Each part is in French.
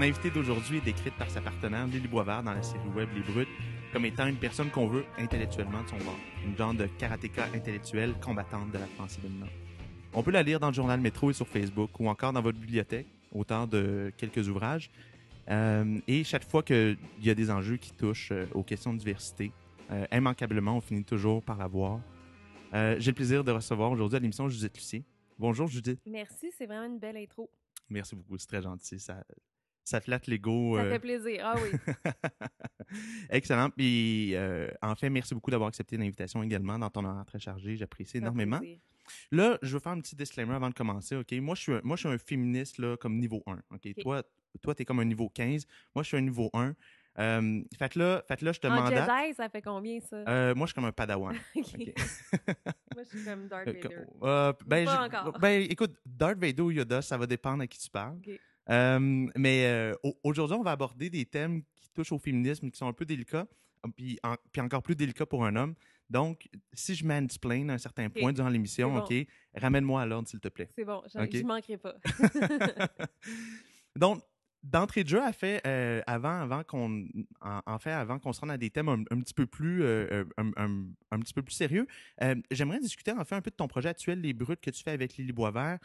Mon invité d'aujourd'hui est décrite par sa partenaire Lily Boisvert dans la série web Les Brutes comme étant une personne qu'on veut intellectuellement de son bord. Une genre de karatéka intellectuelle combattante de la pensée dominante. On peut la lire dans le journal Métro et sur Facebook ou encore dans votre bibliothèque, auteur de quelques ouvrages. Euh, et chaque fois qu'il y a des enjeux qui touchent euh, aux questions de diversité, euh, immanquablement, on finit toujours par la voir. J'ai le plaisir de recevoir aujourd'hui à l'émission Judith Lucier. Bonjour Judith. Merci, c'est vraiment une belle intro. Merci beaucoup, c'est très gentil. Ça, ça flatte l'ego. Ça euh, fait plaisir. Ah oui. Excellent. Puis, euh, en fait, merci beaucoup d'avoir accepté l'invitation également dans ton horaire très chargé. J'apprécie énormément. plaisir. Là, je veux faire un petit disclaimer avant de commencer. OK? Moi, je suis un, moi, je suis un féministe là, comme niveau 1. OK? Toi, toi tu es comme un niveau 15. Moi, je suis un niveau 1. Euh, fait que là, fait que là, je te En demande. Jedi, ça fait combien ça? Euh, moi, je suis comme un padawan. Moi, je suis comme Darth Vader. euh, ben, Pas encore. ben, écoute, Darth Vader ou Yoda, ça va dépendre à qui tu parles. Euh, mais euh, au- aujourd'hui, on va aborder des thèmes qui touchent au féminisme, qui sont un peu délicats, puis, en- puis encore plus délicats pour un homme. Donc, si je mansplain à un certain point durant l'émission, bon. OK, ramène-moi à l'ordre, s'il te plaît. C'est bon, je manquerai pas. Donc, d'entrée de jeu, a fait, euh, avant, avant qu'on, en, en fait, avant qu'on se rende à des thèmes un, un petit peu plus, euh, euh, un, un- un petit peu plus sérieux, euh, j'aimerais discuter en fait un peu de ton projet actuel, les brutes que tu fais avec Lily Boisvert.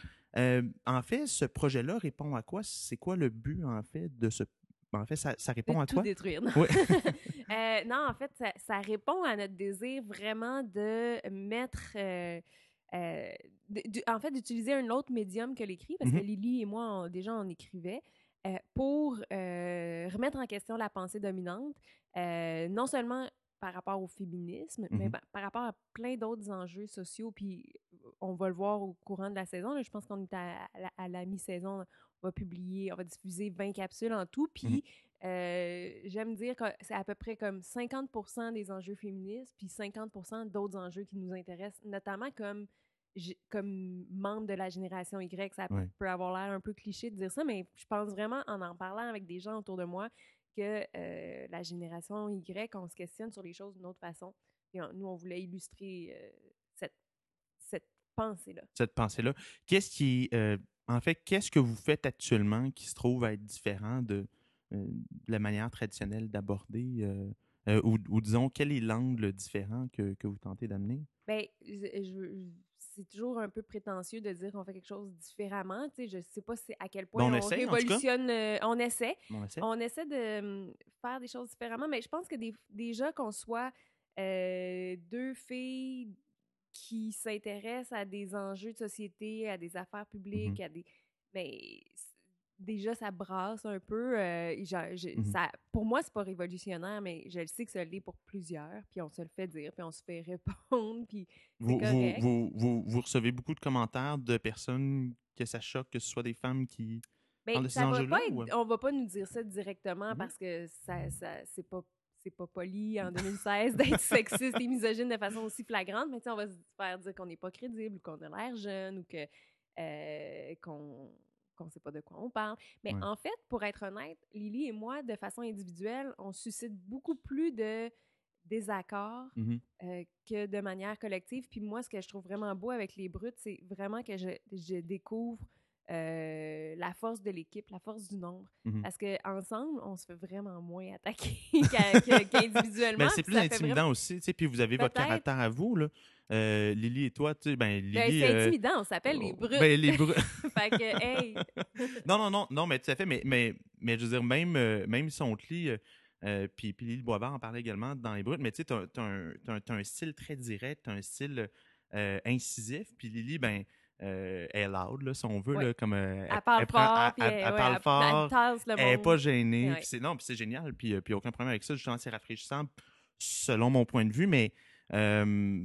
En fait, ce projet-là répond à quoi? C'est quoi le but en fait de ce En fait, ça, ça répond de à tout quoi? détruire. Non? Oui. Non, en fait, ça, ça répond à notre désir vraiment de mettre. de- en fait, d'utiliser un autre médium que l'écrit, parce Mhm. que Lily et moi, on- déjà, on écrivait, euh, pour euh, remettre en question la pensée dominante, euh, non seulement par rapport au féminisme, mais Mhm. pa- par rapport à plein d'autres enjeux sociaux. Puis on va le voir au courant de la saison. là. je pense qu'on est à, à la, à la mi-saison. On va publier, on va diffuser 20 capsules en tout. Puis euh, j'aime dire que c'est à peu près comme 50 des enjeux féministes, puis 50 d'autres enjeux qui nous intéressent, notamment comme, comme membre de la génération Y. Ça peut avoir l'air un peu cliché de dire ça, mais je pense vraiment, en en parlant avec des gens autour de moi, que euh, la génération Y, on se questionne sur les choses d'une autre façon. Et on- nous, on voulait illustrer euh, cette, cette pensée-là. cette pensée-là Qu'est-ce qui, euh, en fait, qu'est-ce que vous faites actuellement qui se trouve à être différent de, de la manière traditionnelle d'aborder ou, ou disons quel est l'angle différent que, que vous tentez d'amener? Je- je- c'est toujours un peu prétentieux de dire qu'on fait quelque chose différemment. Tu sais, je sais pas à quel point on cas. révolutionne. euh, on essaie. On essaie? On essaie de hum, faire des choses différemment, mais je pense que des- déjà qu'on soit euh, deux filles qui s'intéressent à des enjeux de société, à des affaires publiques, Mm-hmm. à des. Mais déjà, ça brasse un peu. euh, Mhm. ça, pour moi, c'est pas révolutionnaire, mais je le sais que ça l'est pour plusieurs. Puis on se le fait dire, puis on se fait répondre. Puis Vous, vous, correct. vous, vous, vous recevez beaucoup de commentaires de personnes que ça choque, que ce soit des femmes qui. Ben, de ça va pas être- ou- on va pas nous dire ça directement Mhm. parce que ça, ça c'est pas c'est pas poli en 2016 d'être sexiste et misogyne de façon aussi flagrante, mais on va se faire dire qu'on n'est pas crédible ou qu'on a l'air jeune ou que euh, qu'on qu'on sait pas de quoi on parle. Mais Ouais. en fait, pour être honnête, Lily et moi, de façon individuelle, on suscite beaucoup plus de désaccords Mhm. euh, que de manière collective. Puis moi, ce que je trouve vraiment beau avec les brutes, c'est vraiment que je, je découvre euh, la force de l'équipe, la force du nombre. Mhm. Parce qu'ensemble, on se fait vraiment moins attaquer qu'individuellement. Ben, c'est plus intimidant vraiment- aussi, tu sais, puis vous avez votre caractère à vous, là. Euh, Lily et toi, tu sais, ben, Lily. Ben, c'est euh, intimidant, on s'appelle les oh, brutes. ben, les brutes. fait que, hey! Non, non, non, non, mais tout à fait, mais, mais, mais je veux dire, même, euh, même si on te lit, euh, puis, puis Lily Boisvert en parlait également dans les brutes, mais tu sais, tu as, un, t'as un- t'as un style très direct, tu as un style incisif, puis Lily, ben, elle est loud, là, si on veut, Ouais. là, comme... Elle parle fort, elle- puis elle- elle, elle ouais, parle fort, elle tasse le elle n'est pas gênée, Ouais. puis c'est, non, puis c'est génial, puis a aucun problème avec ça, justement, c'est rafraîchissant, selon mon point de vue, mais... euh,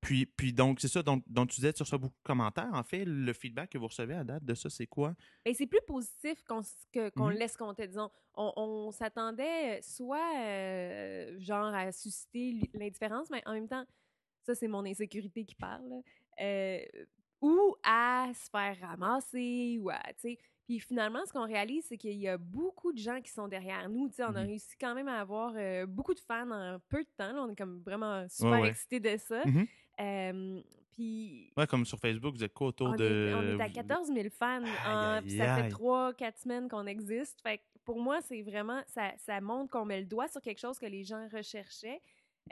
puis, puis donc, c'est ça, donc, donc tu disais, tu reçois beaucoup de commentaires. En fait, le feedback que vous recevez à date de ça, c'est quoi? Ben, c'est plus positif qu'on que- qu'on Mhm. laisse compter, disons. On, on s'attendait soit, euh, genre, à susciter l'indifférence, mais en même temps, ça, c'est mon insécurité qui parle, euh, ou à se faire ramasser, ou à, tu sais... Puis finalement, ce qu'on réalise, c'est qu'il y a beaucoup de gens qui sont derrière nous. Tu sais, on a Mhm. réussi quand même à avoir euh, beaucoup de fans en peu de temps. là. on est comme vraiment super Ouais, ouais. excités de ça. Mhm. Euh, puis Ouais, comme sur Facebook, vous êtes quoi autour on, de. est, on est à vous- 14 000 fans. puis ça fait aïe. 3-4 semaines qu'on existe. Fait que pour moi, c'est vraiment. Ça, ça montre qu'on met le doigt sur quelque chose que les gens recherchaient.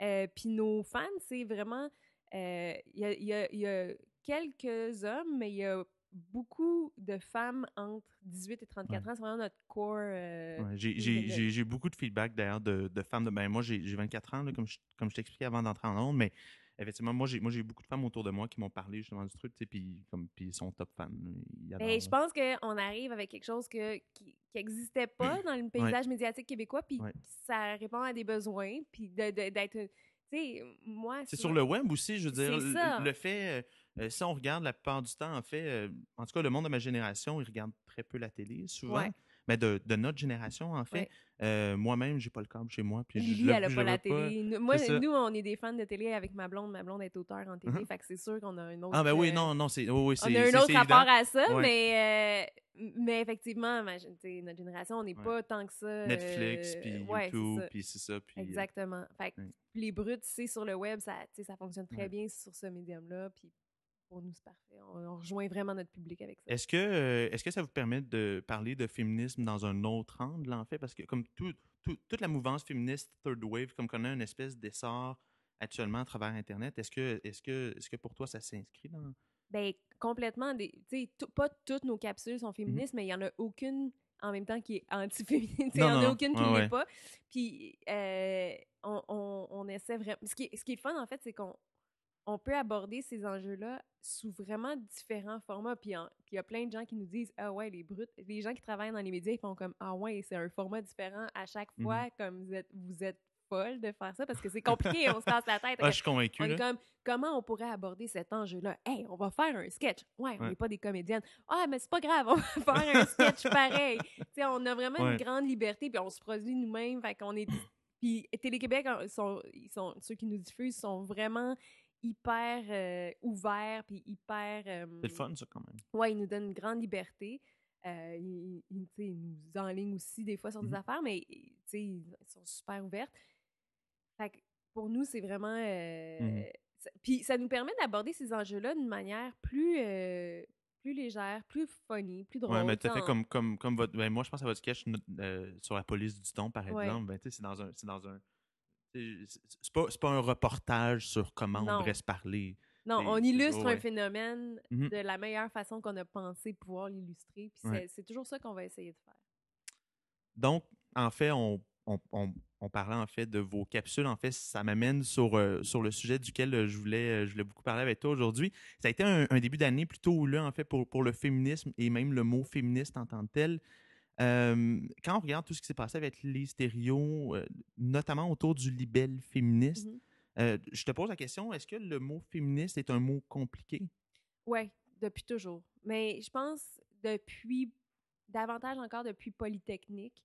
Euh, puis nos fans, c'est vraiment. euh, Il y, a, y a- y a quelques hommes, mais il y a beaucoup de femmes entre 18 et 34 ans. C'est vraiment notre core. euh, Ouais, j'ai- beaucoup de feedback d'ailleurs de, de femmes. De, ben, moi, j'ai j'ai 24 ans, là, comme je, comme je t'expliquais avant d'entrer en ondes, mais effectivement, moi, j'ai moi, j'ai beaucoup de femmes autour de moi qui m'ont parlé justement du truc, tu sais, puis comme- puis ils sont top fans. ils Ben, je pense qu'on arrive avec quelque chose que, qui n'existait pas dans le paysage médiatique québécois, puis Ouais. ça répond à des besoins, puis d'être. Tu sais, moi. C'est sur le web aussi, je veux dire. Le-. Le fait, euh, euh, si on regarde la plupart du temps, en fait, euh, en tout cas, le monde de ma génération, il regarde très peu la télé, souvent. Ouais. Mais de, de notre génération, en fait. Ouais. Euh, Moi-même, j'ai pas le câble chez moi. Puis je Lily, le- elle a je pas la veux pas. télé. Nous, moi, nous, on est des fans de télé avec ma blonde. Ma blonde est auteur en télé, Mhm. fait que c'est sûr qu'on a un autre. Ah, ben oui, euh, non, non, c'est. oui, oui, On a un autre rapport évident. à ça, Ouais. mais, euh, mais effectivement, ma- notre génération, on n'est Ouais. pas tant que ça. Netflix, euh, puis ouais, YouTube, puis c'est ça. Euh, Exactement. Fait que Ouais. les brutes, c'est sur le web, ça, ça fonctionne très bien sur ce médium-là. Puis pour nous, c'est parfait. On, on rejoint vraiment notre public avec ça. Est-ce que, euh, est-ce que ça vous permet de parler de féminisme dans un autre angle, en fait? Parce que comme tout, tout- toute la mouvance féministe Third Wave, comme qu'on a une espèce d'essor actuellement à travers Internet, est-ce que, est-ce que, est-ce que pour toi, ça s'inscrit dans... Ben, complètement. Des, tu sais, tout- pas toutes nos capsules Mhm. sont féministes, mais il y en a aucune en même temps qui est anti-féministe. Il Non, y en a aucune qui ne l'est ouais. pas. Puis, euh, on, on, on essaie vraiment. Ce qui, est, ce qui est fun, en fait, c'est qu'on on peut aborder ces enjeux-là sous vraiment différents formats. Puis il y a plein de gens qui nous disent Ah ouais, les brutes. Les gens qui travaillent dans les médias, ils font comme Ah ouais, c'est un format différent à chaque Mhm. fois. Comme vous êtes, vous êtes folle de faire ça parce que c'est compliqué, on se casse la tête. Ah, je suis convaincu, On est là. comme, comment on pourrait aborder cet enjeu-là? Hey, on va faire un sketch. Ouais, on Ouais. n'est pas des comédiennes. Ah, mais c'est pas grave, on va faire un sketch pareil. Tu sais, on a vraiment Ouais. une grande liberté, puis on se produit nous-mêmes. Fait qu'on est. Puis Télé-Québec, sont, ils sont, ceux qui nous diffusent sont vraiment hyper euh, ouverts, puis hyper. euh, C'est le fun, ça, quand même. Ouais, ils nous donnent une grande liberté. Euh, tu sais, ils nous enlignent aussi des fois sur des Mhm. affaires, mais ils sont super ouvertes. Fait que pour nous, c'est vraiment. euh, Mhm. ça- Puis ça nous permet d'aborder ces enjeux-là d'une manière plus, euh, plus légère, plus funny, plus drôle. Ouais, mais tout à fait comme, comme, comme votre. ben, moi, je pense à votre sketch euh, sur la police du ton, par Ouais. exemple. Ben, tu sais, c'est dans un. C'est dans un. C'est- pas, pas un reportage sur comment Non. on devrait se parler. Non, on illustre ouais. un phénomène Mhm. de la meilleure façon qu'on a pensé pouvoir l'illustrer. Puis Ouais. c'est- toujours ça qu'on va essayer de faire. Donc, en fait, on, on, on- on parlait en fait de vos capsules. En fait, ça m'amène sur, euh, sur le sujet duquel euh, je voulais, euh, je voulais beaucoup parler avec toi aujourd'hui. Ça a été un, un début d'année plutôt houleux, en fait, pour, pour le féminisme et même le mot féministe en tant que tel. Euh, quand on regarde tout ce qui s'est passé avec les stéréos, euh, notamment autour du libelle féministe, euh, je te pose la question, est-ce que le mot féministe est un mot compliqué? Oui, depuis toujours. Mais je pense depuis, davantage encore depuis Polytechnique,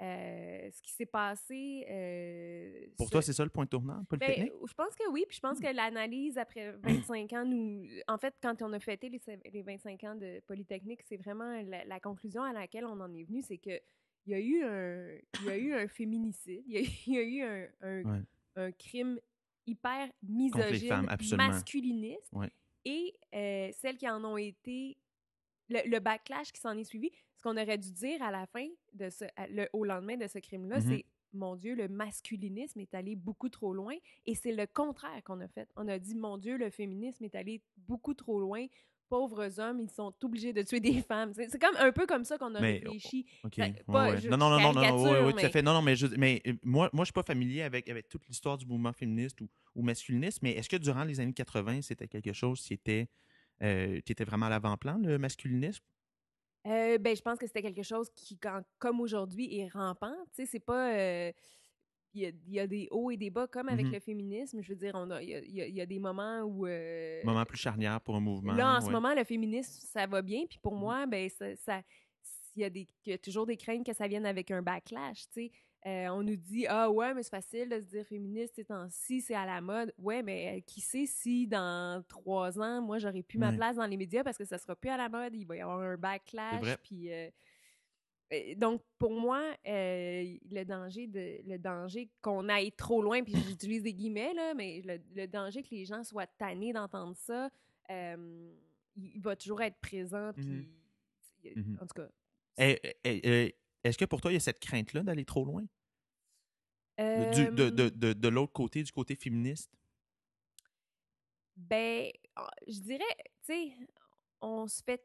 euh, ce qui s'est passé. euh, Pour toi, c'est ça le point tournant, Ben, Polytechnique? je pense que oui, puis je pense Hmm. que l'analyse après 25 ans nous. En fait, quand on a fêté les, les 25 ans de Polytechnique, c'est vraiment la, la conclusion à laquelle on en est venu, c'est que il y a eu un, il y a eu un féminicide, il y a, il y a eu un, un, Ouais. un crime hyper misogyne, femmes, masculiniste, Ouais. et euh, celles qui en ont été, le, le backlash qui s'en est suivi, ce qu'on aurait dû dire à la fin, de ce, à- le, au lendemain de ce crime-là, Mhm. c'est mon Dieu, le masculinisme est allé beaucoup trop loin. Et c'est le contraire qu'on a fait. On a dit, mon Dieu, le féminisme est allé beaucoup trop loin. Pauvres hommes, ils sont obligés de tuer des femmes. C'est comme un peu comme ça qu'on a Mais, réfléchi. OK. Ben, ouais, pas- ouais. je- non, non, non, non, non, ouais, ouais, tout à mais- fait. Non, non, mais, je, mais euh, moi, moi, je suis pas familier avec, avec toute l'histoire du mouvement féministe ou, ou masculiniste, mais est-ce que durant les années 80, c'était quelque chose qui était, euh, qui était vraiment à l'avant-plan, le masculinisme? Euh, ben, je pense que c'était quelque chose qui, quand- comme aujourd'hui, est rampant. Tu sais, c'est pas. euh, Il y, a, il y a des hauts et des bas, comme avec Mhm. le féminisme. Je veux dire, on a, il, y a, il y a- il y a des moments où. euh, Moment plus charnière pour un mouvement. Là, en ce moment, le féminisme, ça va bien. Puis pour Mhm. moi, ben, ça, ça- il, y a des, il y a toujours des craintes que ça vienne avec un backlash. tu sais. Euh, on nous dit Ah ouais, mais c'est facile de se dire féministe ces temps-ci, c'est à la mode. Ouais, mais euh, qui sait si dans trois ans, moi, j'aurais plus ma place dans les médias parce que ça sera plus à la mode, il va y avoir un backlash. Puis. euh, donc, pour moi, le danger de le danger qu'on aille trop loin, puis j'utilise des guillemets, là, mais le, le danger que les gens soient tannés d'entendre ça, il, il va toujours être présent. Puis, Mhm. a- Mhm. en tout cas. Eh, eh, eh, Est-ce que pour toi, il y a cette crainte-là d'aller trop loin? Du- de, euh, de, de, de l'autre côté, du côté féministe? Ben, ah, je dirais, tu sais, on se fait.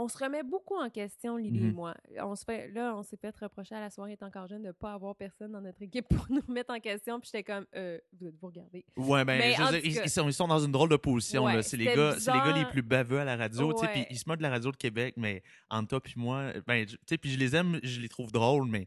On se remet beaucoup en question, Lily et Mhm. moi. On se fait, là, on s'est fait reprocher à la soirée est encore jeune de ne pas avoir personne dans notre équipe pour nous remettre en question. Puis j'étais comme, euh, vous êtes-vous regardez. Ouais, ben, Mais je veux en dire, tout ils, sont, ils sont dans une drôle de position. Ouais, c'est les gars, les gars les plus baveux à la radio, puis Ouais. ils se moquent de la radio de Québec, mais entre toi puis moi, ben, tu sais, puis je les aime, je les trouve drôles, mais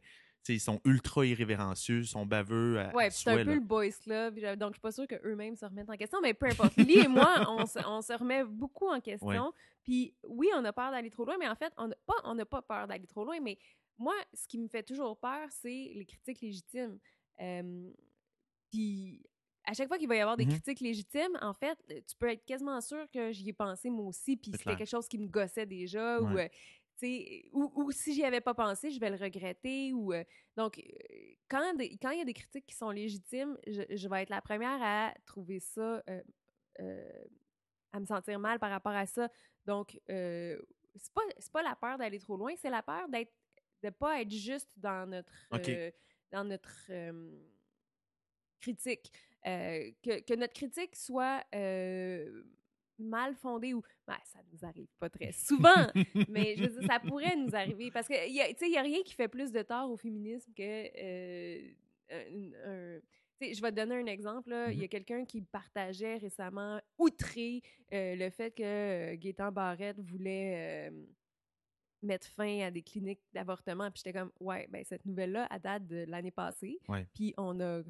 ils sont ultra irrévérencieux, ils sont baveux à, Ouais, c'est un peu là. le boys club. Donc, je suis pas sûre qu'eux-mêmes se remettent en question. Mais peu importe. Lily et moi, on se, on se remet beaucoup en question. Puis oui, on a peur d'aller trop loin, mais en fait, on n'a pas, on n'a pas peur d'aller trop loin. Mais moi, ce qui me fait toujours peur, c'est les critiques légitimes. Euh, puis à chaque fois qu'il va y avoir des Mhm. critiques légitimes, en fait, tu peux être quasiment sûr que j'y ai pensé moi aussi, puis c'était quelque chose qui me gossait déjà, ou, euh, ou, ou si j'y avais pas pensé, je vais le regretter. Ou, euh, donc, euh, quand il y a des critiques qui sont légitimes, je, je vais être la première à trouver ça, euh, euh, à me sentir mal par rapport à ça. Donc, c'est pas, pas la peur d'aller trop loin, c'est la peur d'être de pas être juste dans notre dans notre critique. Que, que notre critique soit mal fondée ou ben, ça nous arrive pas très souvent, mais je veux dire, ça pourrait nous arriver parce que il y a, tu il y a rien qui fait plus de tort au féminisme que euh, un- je vais te donner un exemple. Il y a quelqu'un qui partageait récemment, outré, euh, le fait que euh, Gaétan Barrette voulait euh, mettre fin à des cliniques d'avortement. Puis j'étais comme, ouais, ben cette nouvelle-là, à date de l'année passée. Puis on a,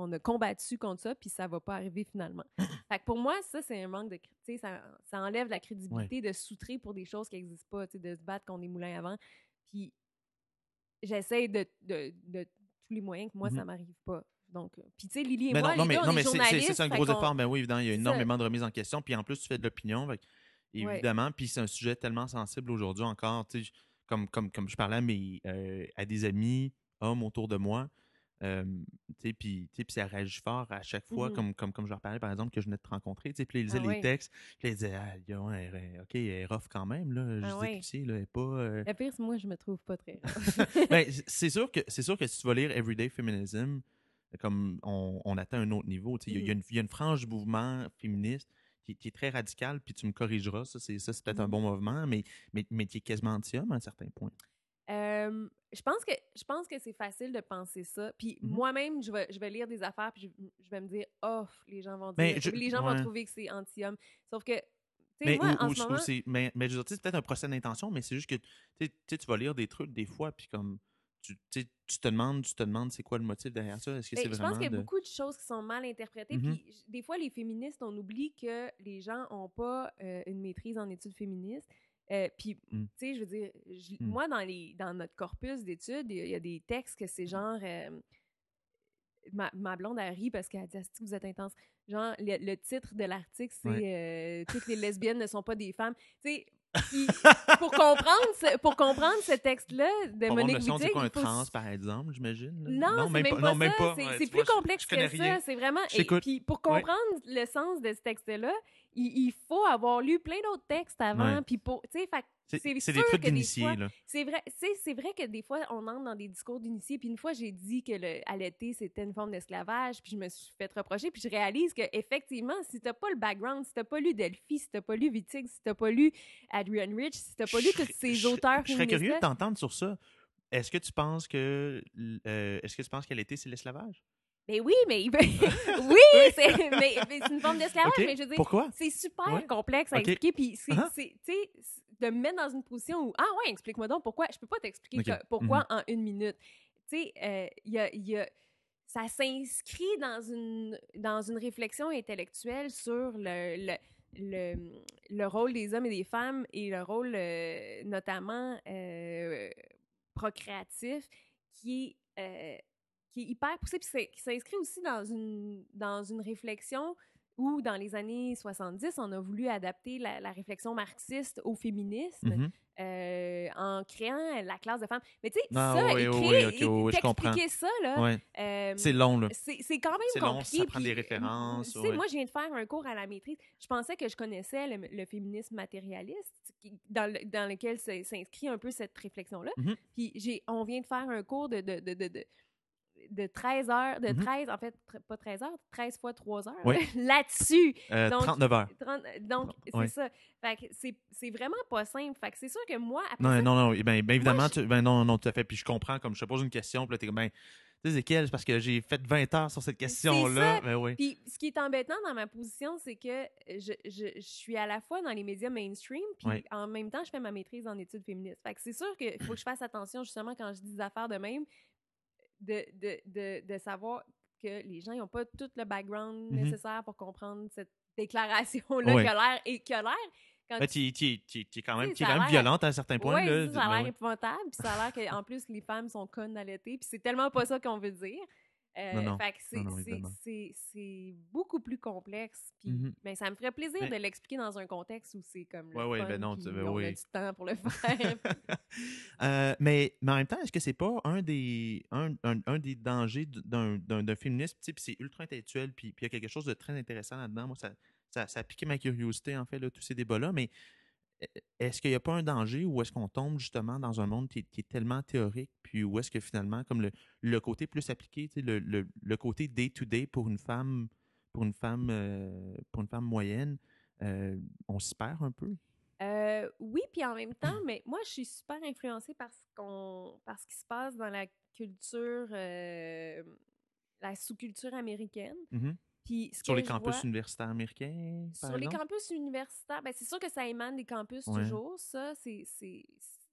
on a combattu contre ça, puis ça va pas arriver finalement. fait que pour moi, ça, c'est un manque de... Ça, ça enlève la crédibilité de soutrer pour des choses qui n'existent pas, de se battre contre des moulins à vent. Puis j'essaie de, de, de tous les moyens que moi, ça Mhm. m'arrive pas. Donc, euh, puis tu sais, Lily et Mais moi, non, les mais, gars, mais c'est- un gros effort. Ben oui, évidemment, il y a ça. énormément de remise en question. Puis en plus, tu fais de l'opinion. que Ouais. Évidemment, puis c'est un sujet tellement sensible aujourd'hui encore. Comme, comme, comme je parlais à, mes, euh, à des amis, hommes autour de moi, puis ça réagit fort à chaque fois, Mhm. comme, comme, comme je leur parlais, par exemple, que je venais de te rencontrer. Puis ils lisaient Ah les textes. Puis ils disaient, ah, là, ouais, elle OK, elle est rough quand même. Là. Je Ah dis, ouais. tu sais, là, elle est pas. euh, pire, c'est moi, je me trouve pas très. ben, c'est sûr que c'est sûr que si tu vas lire Everyday Feminism, comme on, on atteint un autre niveau. Il y, a- il y il y a une frange du mouvement féministe qui, qui est très radicale, puis tu me corrigeras, ça c'est ça, c'est peut-être un Mhm. bon mouvement, mais, mais, mais qui est quasiment anti-homme à un certain point. Euh, je pense que je pense que c'est facile de penser ça. Puis Mhm. moi-même, je vais, je vais lire des affaires puis je, je vais me dire oh les gens vont dire je- les gens ouais. vont trouver que c'est anti-homme. Sauf que tu sais Mais, moi ou- en ou- ce moment c'est- mais, mais je veux dire, c'est peut-être un procès d'intention, mais c'est juste que tu sais, tu vas lire des trucs des fois, puis comme tu, tu te demandes, tu te demandes c'est quoi le motif derrière ça? Est-ce que Ben, c'est je vraiment pense qu'il y a de- beaucoup de choses qui sont mal interprétées. Mhm. Puis des fois, les féministes, on oublie que les gens n'ont pas euh, une maîtrise en études féministes. Euh, puis, Mm. tu sais, je veux dire, je- Mm. moi, dans, les, dans notre corpus d'études, il y, a- y a des textes que c'est genre. euh, ma, ma blonde, elle rit parce qu'elle dit Asti, vous êtes intense. Genre, le, le titre de l'article, c'est euh, Toutes les lesbiennes ne sont pas des femmes. Tu sais, pour comprendre ce, pour comprendre ce texte-là de avoir Monique notion de c'est Wittig, quoi un trans, par exemple, j'imagine? non, c'est même même, pas. pas non, même ça. pas. C'est Ouais, plus vois, complexe je que ça. C'est vraiment. Et puis pour Ouais. comprendre le sens de ce texte-là, il, il faut avoir lu plein d'autres textes avant. Puis pour, tu sais, C'est des trucs d'initiés, là. c'est vrai, c'est c'est vrai que des fois on entre dans des discours d'initiés. Puis une fois j'ai dit que le allaiter c'était une forme d'esclavage, puis je me suis fait reprocher, puis je réalise que effectivement, si t'as pas le background, si t'as pas lu Delphi, si t'as pas lu Wittig, si t'as pas lu Adrian Rich, si t'as pas lu tous ces auteurs Je serais curieux de t'entendre sur ça. Est-ce que tu penses que euh, est-ce que tu penses qu'elle était c'est l'esclavage? Ben oui, mais il oui, c'est mais, mais une forme d'esclavage, mais je veux dire, Pourquoi? c'est super Ouais. complexe à expliquer. Puis c'est, Uh-huh. c'est- tu sais, de me mettre dans une position où ah ouais, explique-moi donc pourquoi. Je peux pas t'expliquer que- pourquoi en une minute. Tu sais, euh, il y a, y a- ça s'inscrit dans une dans une réflexion intellectuelle sur le, le le, le rôle des hommes et des femmes et le rôle euh, notamment euh, procréatif qui est, euh, qui est hyper poussé, puis qui s'inscrit aussi dans une, dans une réflexion où dans les années 70, on a voulu adapter la, la réflexion marxiste au féminisme Mhm. euh, en créant la classe de femmes. Mais tu sais, Ah, ça, oui, écrire, oui, oui, comprends. t'expliquer ça, là, Ouais. euh, C'est long, là. c'est quand même C'est long, compliqué. ça prend des puis, références, tu sais, ouais. Moi, je viens de faire un cours à la maîtrise. Je pensais que je connaissais le, le féminisme matérialiste, qui- dans, le- dans lequel s'inscrit un peu cette réflexion-là. Mhm. Puis j'ai- on vient de faire un cours de, de, de, de, de- de 13 heures, de Mhm. 13, en fait, pas 13 heures, 13 fois 3 heures, Ouais. là-dessus. Euh, Donc, 39 heures. 30 donc, c'est ça. Fait que c'est vraiment pas simple. Fait que c'est sûr que moi, après Non, ça, non, non. Ben, ben évidemment, je- tu- ben non, non, tout à fait. Puis je comprends, comme je te pose une question, puis là, t'es comme, ben, tu sais, c'est parce que j'ai fait 20 heures sur cette question-là. Ben oui. Puis ce qui est embêtant dans ma position, c'est que je, je, je suis à la fois dans les médias mainstream, puis en même temps, je fais ma maîtrise en études féministes. Fait que c'est sûr qu'il faut que je fasse attention justement quand je dis des affaires de même, de, de, de, de savoir que les gens n'ont pas tout le background Mhm. nécessaire pour comprendre cette déclaration-là qui a l'air et qui a l'air quand Ben, tu- tu tu- tu- tu es quand même, quand même violente à un certain point. Ouais, là. ça, a Ben l'air oui. épouvantable. Puis ça a l'air qu'en plus, les femmes sont connes d'allaiter. Puis c'est tellement pas ça qu'on veut dire. Euh, Non, non. C'est- beaucoup plus complexe. Puis Mhm. ben, ça me ferait plaisir Mais- de l'expliquer dans un contexte où c'est comme le Ouais, ouais, ben non, tu- ben on oui. a du temps pour le faire. Euh, mais, mais en même temps, est-ce que c'est pas un des, un, un- un des dangers d'un, féminisme? Puis c'est ultra intellectuel, puis il y a quelque chose de très intéressant là-dedans? Moi, ça, ça, ça a piqué ma curiosité, en fait, là, tous ces débats-là. Mais est-ce qu'il n'y a pas un danger ou est-ce qu'on tombe justement dans un monde qui est, qui est tellement théorique, puis où est-ce que finalement, comme le, le côté plus appliqué, le, le, le côté day-to-day pour une femme, pour une femme, euh, pour une femme moyenne, euh, on s'y perd un peu? Euh, oui, puis en même temps, mais moi, je suis super influencée par ce, qu'on, par ce qui se passe dans la culture, la sous-culture américaine. Mhm. Puis Sur les campus vois- universitaires américains, par Sur les campus universitaires, ben c'est sûr que ça émane des campus Ouais. toujours, ça. C'est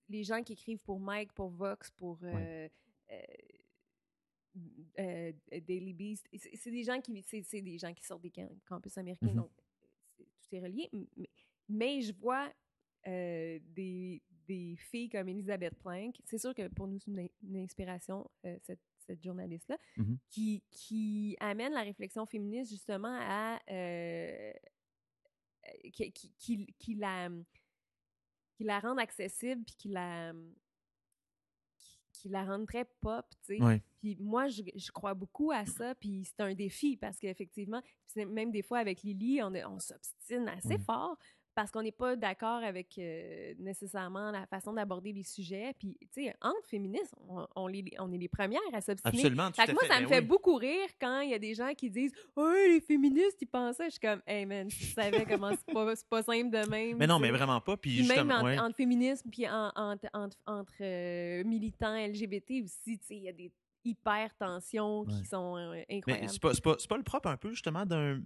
les gens qui écrivent pour Mike, pour Vox, pour euh, euh, euh, Daily Beast. C'est des gens qui c'est c'est des gens qui sortent des cam- campus américains, Mhm. donc tout est relié. Mais, mais je vois des, des filles comme Elisabeth Plank. C'est sûr que pour nous, c'est une, une inspiration, cette, cette journaliste-là, Mhm. qui, qui amène la réflexion féministe justement à. euh, euh, qui, qui, qui- qui la, qui la rende accessible puis qui la, qui, qui la rende très pop, tu sais. Ouais. Puis moi, je, je crois beaucoup à ça, puis c'est un défi parce qu'effectivement, même des fois avec Lily, on, on s'obstine assez Ouais. fort parce qu'on n'est pas d'accord avec euh, nécessairement la façon d'aborder les sujets. Puis, tu sais, entre féministes, on, on, les- on est les premières à s'obstiner. Absolument, tout Fait que moi, fait. ça ben me fait beaucoup rire quand il y a des gens qui disent « Oh, les féministes, ils pensent ça. » Je suis comme « Hey, man, tu savais comment c'est pas, pas simple de même. » Mais non, mais vraiment pas. Puis, Puis même justement, entre, ouais. entre féminisme puis en- entre, entre, entre, euh, militants LGBT aussi, tu sais, il y a des hyper tensions Ouais. qui sont euh, Mais incroyables. c'est pas, pas, c'est pas le propre un peu, justement, d'un.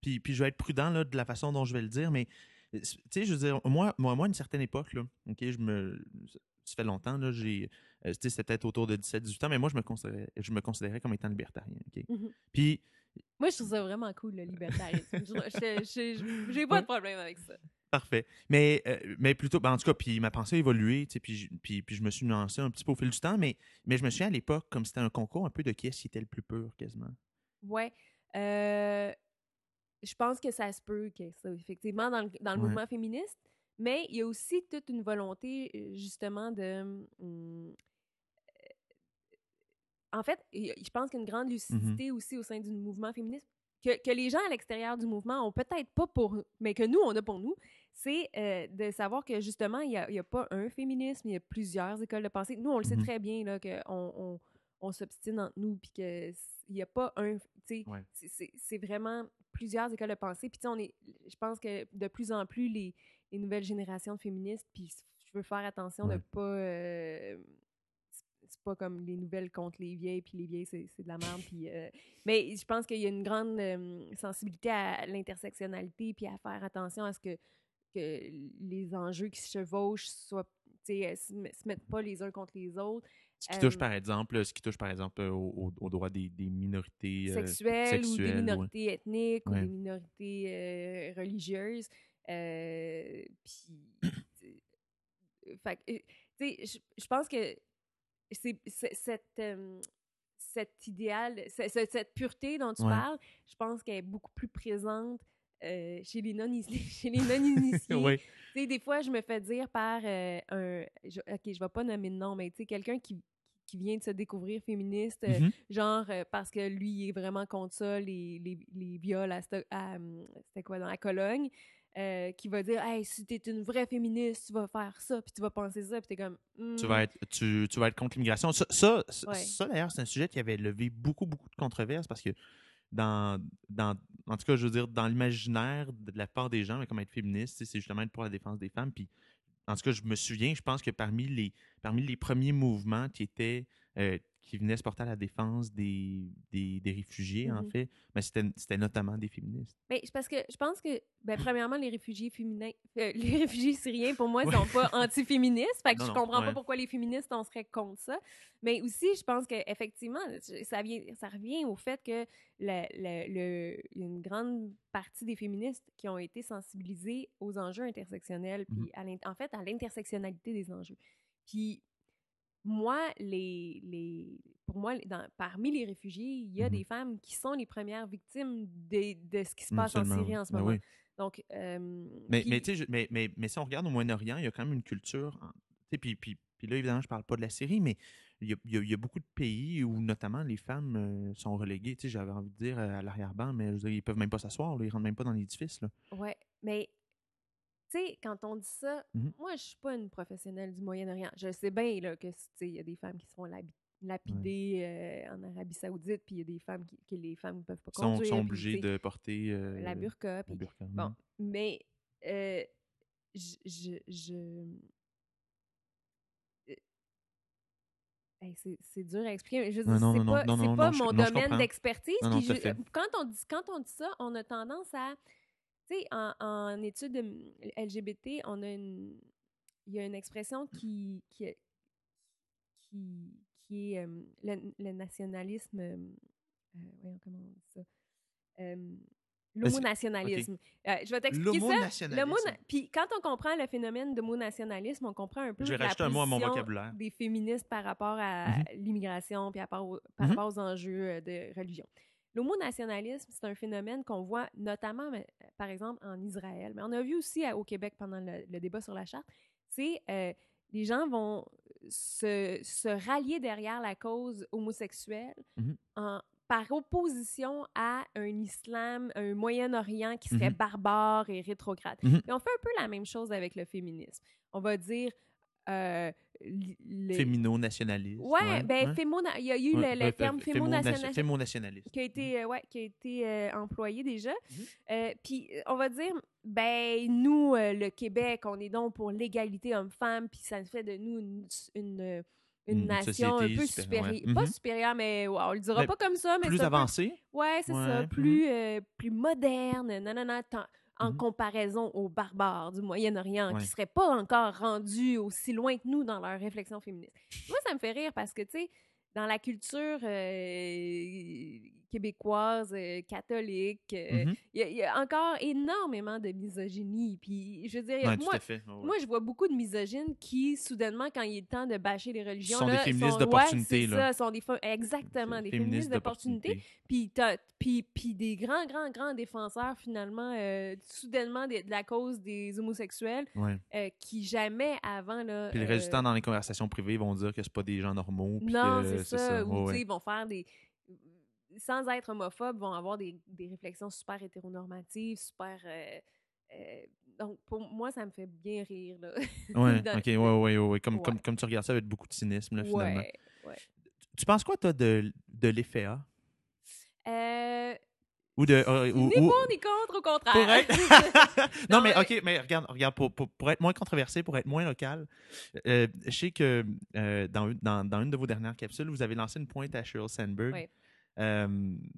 Puis, puis je vais être prudent là, de la façon dont je vais le dire, mais tu sais, je veux dire, moi, moi, moi, à une certaine époque, là, OK, je me. Ça fait longtemps, là, j'ai. euh, tu sais, c'était peut-être autour de 17-18 ans, mais moi, je me considérais, je me considérais comme étant libertarien, OK? Mhm. Puis, Moi, je trouve ça vraiment cool, le libertarisme. J'ai pas de problème avec ça. Parfait. Mais, euh, mais plutôt, ben, en tout cas, puis ma pensée a évolué, tu sais, puis, je- puis, puis je me suis nuancé un petit peu au fil du temps, mais, mais je me souviens à l'époque, comme c'était un concours un peu de qui est-ce qui était le plus pur, quasiment. Ouais. Euh, je pense que ça se peut, que ça, effectivement, dans le, dans le Ouais. mouvement féministe. Mais il y a aussi toute une volonté, euh, justement, de. hum, euh, en fait, je pense qu'il y a une grande lucidité aussi au sein du mouvement féministe que, que les gens à l'extérieur du mouvement ont peut-être pas pour mais que nous, on a pour nous, c'est euh, de savoir que justement, il n'y a, a pas un féminisme, il y a plusieurs écoles de pensée. Nous, on le sait Mhm. très bien, là, qu'on on, on s'obstine entre nous, puis qu'il n'y a pas un. tu sais, Ouais. c'est- c'est- C'est vraiment plusieurs écoles de pensée. Puis, on est. Je pense que de plus en plus, les, les nouvelles générations de féministes, puis je veux faire attention de Ouais. pas. euh, c'est- pas comme les nouvelles contre les vieilles, puis les vieilles, c'est de la merde. Puis, euh, mais je pense qu'il y a une grande euh, sensibilité à l'intersectionnalité, puis à faire attention à ce que, que les enjeux qui se chevauchent soient, euh, se, se mettent pas les uns contre les autres, Ce qui touche, Euh, par exemple, ce qui touche, par exemple, au, au- aux droits des, des minorités euh, sexuelles, ou des ouais. minorités ethniques ou Ouais. des minorités euh, religieuses. Puis, je- pense que c'est cette, cet idéal, ce- ce- cette pureté dont tu Ouais. parles, je pense qu'elle est beaucoup plus présente euh, chez les non non-initiés. Tu sais, des fois, je me fais dire par euh, un. je- ok, je vais pas nommer de nom, mais tu sais, quelqu'un qui, qui vient de se découvrir féministe, euh, Mhm. genre euh, parce que lui, il est vraiment contre ça, les, les, les viols à, hum, c'était quoi, dans la Cologne, euh, qui va dire Hey, si t'es une vraie féministe, tu vas faire ça, puis tu vas penser ça, puis t'es comme. Tu Hmm, vas, être, tu, tu vas être contre l'immigration. Ça, ça, ça- Ouais. ça, d'ailleurs, c'est un sujet qui avait levé beaucoup, beaucoup de controverses parce que dans, dans en tout cas, je veux dire, dans l'imaginaire de la part des gens, mais comme être féministe, c'est justement être pour la défense des femmes. Puis, en tout cas, je me souviens, je pense que parmi les, parmi les premiers mouvements qui étaient euh, qui venaient se porter à la défense des, des, des réfugiés, en Mhm. fait, mais c'était notamment des féministes. C'est parce que je pense que, ben, premièrement, les réfugiés féminins, euh, les réfugiés syriens, pour moi, Ouais. sont pas anti-féministes. Fait que Non, je non, comprends ouais. pas pourquoi les féministes, on serait contre ça. Mais aussi, je pense qu'effectivement, ça, vient, ça revient au fait que le, le- le- il y a une grande partie des féministes qui ont été sensibilisés aux enjeux intersectionnels, puis Mhm. à en fait, à l'intersectionnalité des enjeux. Puis moi, les, les, pour moi, dans, parmi les réfugiés, il y a Mhm. des femmes qui sont les premières victimes de, de ce qui se passe en. Syrie en ce Ben moment. oui. Donc, euh, Mais, puis- mais, je- mais, mais, mais si on regarde au Moyen-Orient, il y a quand même une culture. Puis, puis, puis là, évidemment, je parle pas de la Syrie, mais il y a, il y a- il y a beaucoup de pays où, notamment, les femmes euh, sont reléguées. Tu sais, j'avais envie de dire euh, à l'arrière-ban, mais je veux dire, ils peuvent même pas s'asseoir, ils rentrent même pas dans l'édifice. ouais, mais tu sais, quand on dit ça, Mhm. moi, je suis pas une professionnelle du Moyen-Orient. Je sais bien là, que, tu sais, il y a des femmes qui se font labi- lapider euh, en Arabie Saoudite, puis il y a des femmes qui, que les femmes ne peuvent pas Ils sont, conduire. sont obligés tu sais, de porter euh, la burqa. la puis- burqa. Bon, mais euh, je, je, je- euh, hey, c'est dur à expliquer, je c'est non, pas, non, c'est non, pas mon domaine d'expertise. Quand, on dit, quand on dit ça, on a tendance à, tu sais, en, en études de LGBT, on a une, il y a une expression qui, qui, qui, qui est euh, le, le nationalisme, euh, voyons comment on dit ça, euh, l'homonationalisme. Je vais t'expliquer ça. L'homonationalisme. Le mot na- Puis quand on comprend le phénomène d'homonationalisme, on comprend un peu Je vais la un mot à mon vocabulaire. des féministes par rapport à Mhm. l'immigration puis à par, au- par Mhm. rapport aux enjeux euh, de religion. L'homonationalisme, c'est un phénomène qu'on voit notamment, mais, euh, par exemple, en Israël, mais on a vu aussi à- au Québec pendant le, le débat sur la charte. C'est euh, les gens vont se, se rallier derrière la cause homosexuelle en, par opposition à un islam, un Moyen-Orient qui serait Mhm. barbare et rétrograde. Mhm. Et on fait un peu la même chose avec le féminisme. On va dire... euh, les- Fémino-nationaliste. Ouais, ben, il y a eu Ouais, le, le ouais, terme fé- fémonation- fémonationaliste qui a été, euh, ouais, qui a été euh, employé déjà. Mhm. Euh, Puis, on va dire, ben, nous, euh, le Québec, on est donc pour l'égalité homme-femme, puis ça fait de nous une, une, une nation un peu supérieure, ouais. Pas Mhm. supérieure, mais ouais, on le dira Ben, pas comme ça, mais Plus c'est un peu- avancé. Ouais, c'est ça. Plus, plus moderne, non, non, non, en Mhm. comparaison aux barbares du Moyen-Orient Ouais. qui seraient pas encore rendus aussi loin que nous dans leur réflexion féministe. Moi, ça me fait rire parce que, tu sais, dans la culture euh, québécoise, euh, catholique, euh, Mhm. il y, a- il y a encore énormément de misogynie. Puis, je veux dire, Ouais, moi, fait. ouais, moi, je vois beaucoup de misogynes qui, soudainement, quand il est temps de bâcher les religions, sont des féministes d'opportunité, ouais, sont des exactement des féministes d'opportunité. Puis, puis, puis des grands, grands, grands défenseurs, finalement, euh, soudainement de, de la cause des homosexuels, euh, qui jamais avant, là... Puis les résultats dans les conversations privées vont dire que c'est pas des gens normaux. non, c'est ça. Ou, ils vont faire des... Sans être homophobes, vont avoir des, des réflexions super hétéronormatives, super... euh, euh, donc, pour moi, ça me fait bien rire, là. Ouais, Dans- ok, ouais, ouais, ouais. Comme, Ouais. Comme, comme tu regardes ça avec beaucoup de cynisme, là, finalement. ouais, ouais. Tu penses quoi, toi, de, de l'effet A? Euh, Ou de. euh, ou- ni ou- pour ni contre, au contraire. pour être... non, Non, mais OK, mais regarde, regarde pour, pour, pour être moins controversé, pour être moins local, euh, je sais que euh, dans, dans, dans une de vos dernières capsules, vous avez lancé une pointe à Sheryl Sandberg. Oui. Euh,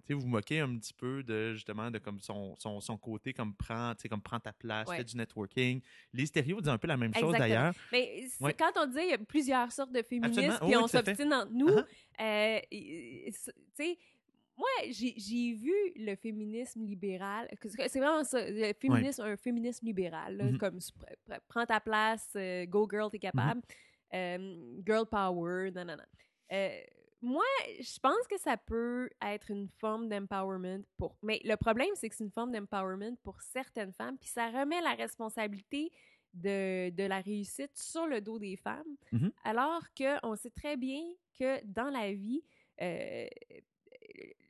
vous vous moquez un petit peu de justement de comme son, son, son côté comme prend, comme prend ta place, Ouais. fait du networking. Les stéréos disent un peu la même chose d'ailleurs. Mais Ouais. quand on dit il y a plusieurs sortes de féministes, puis Oui, on s'obstine entre nous, Uh-huh. euh, tu sais, moi, j'ai vu le féminisme libéral, c'est vraiment ça, le féminisme, un féminisme libéral, là, Mhm. comme prends ta place, euh, go girl, t'es capable, Mm-hmm. euh, girl power, non, non, non. Euh, moi, je pense que ça peut être une forme d'empowerment pour. Mais le problème, c'est que c'est une forme d'empowerment pour certaines femmes, puis ça remet la responsabilité de, de la réussite sur le dos des femmes, Mhm. alors qu'on sait très bien que dans la vie, euh,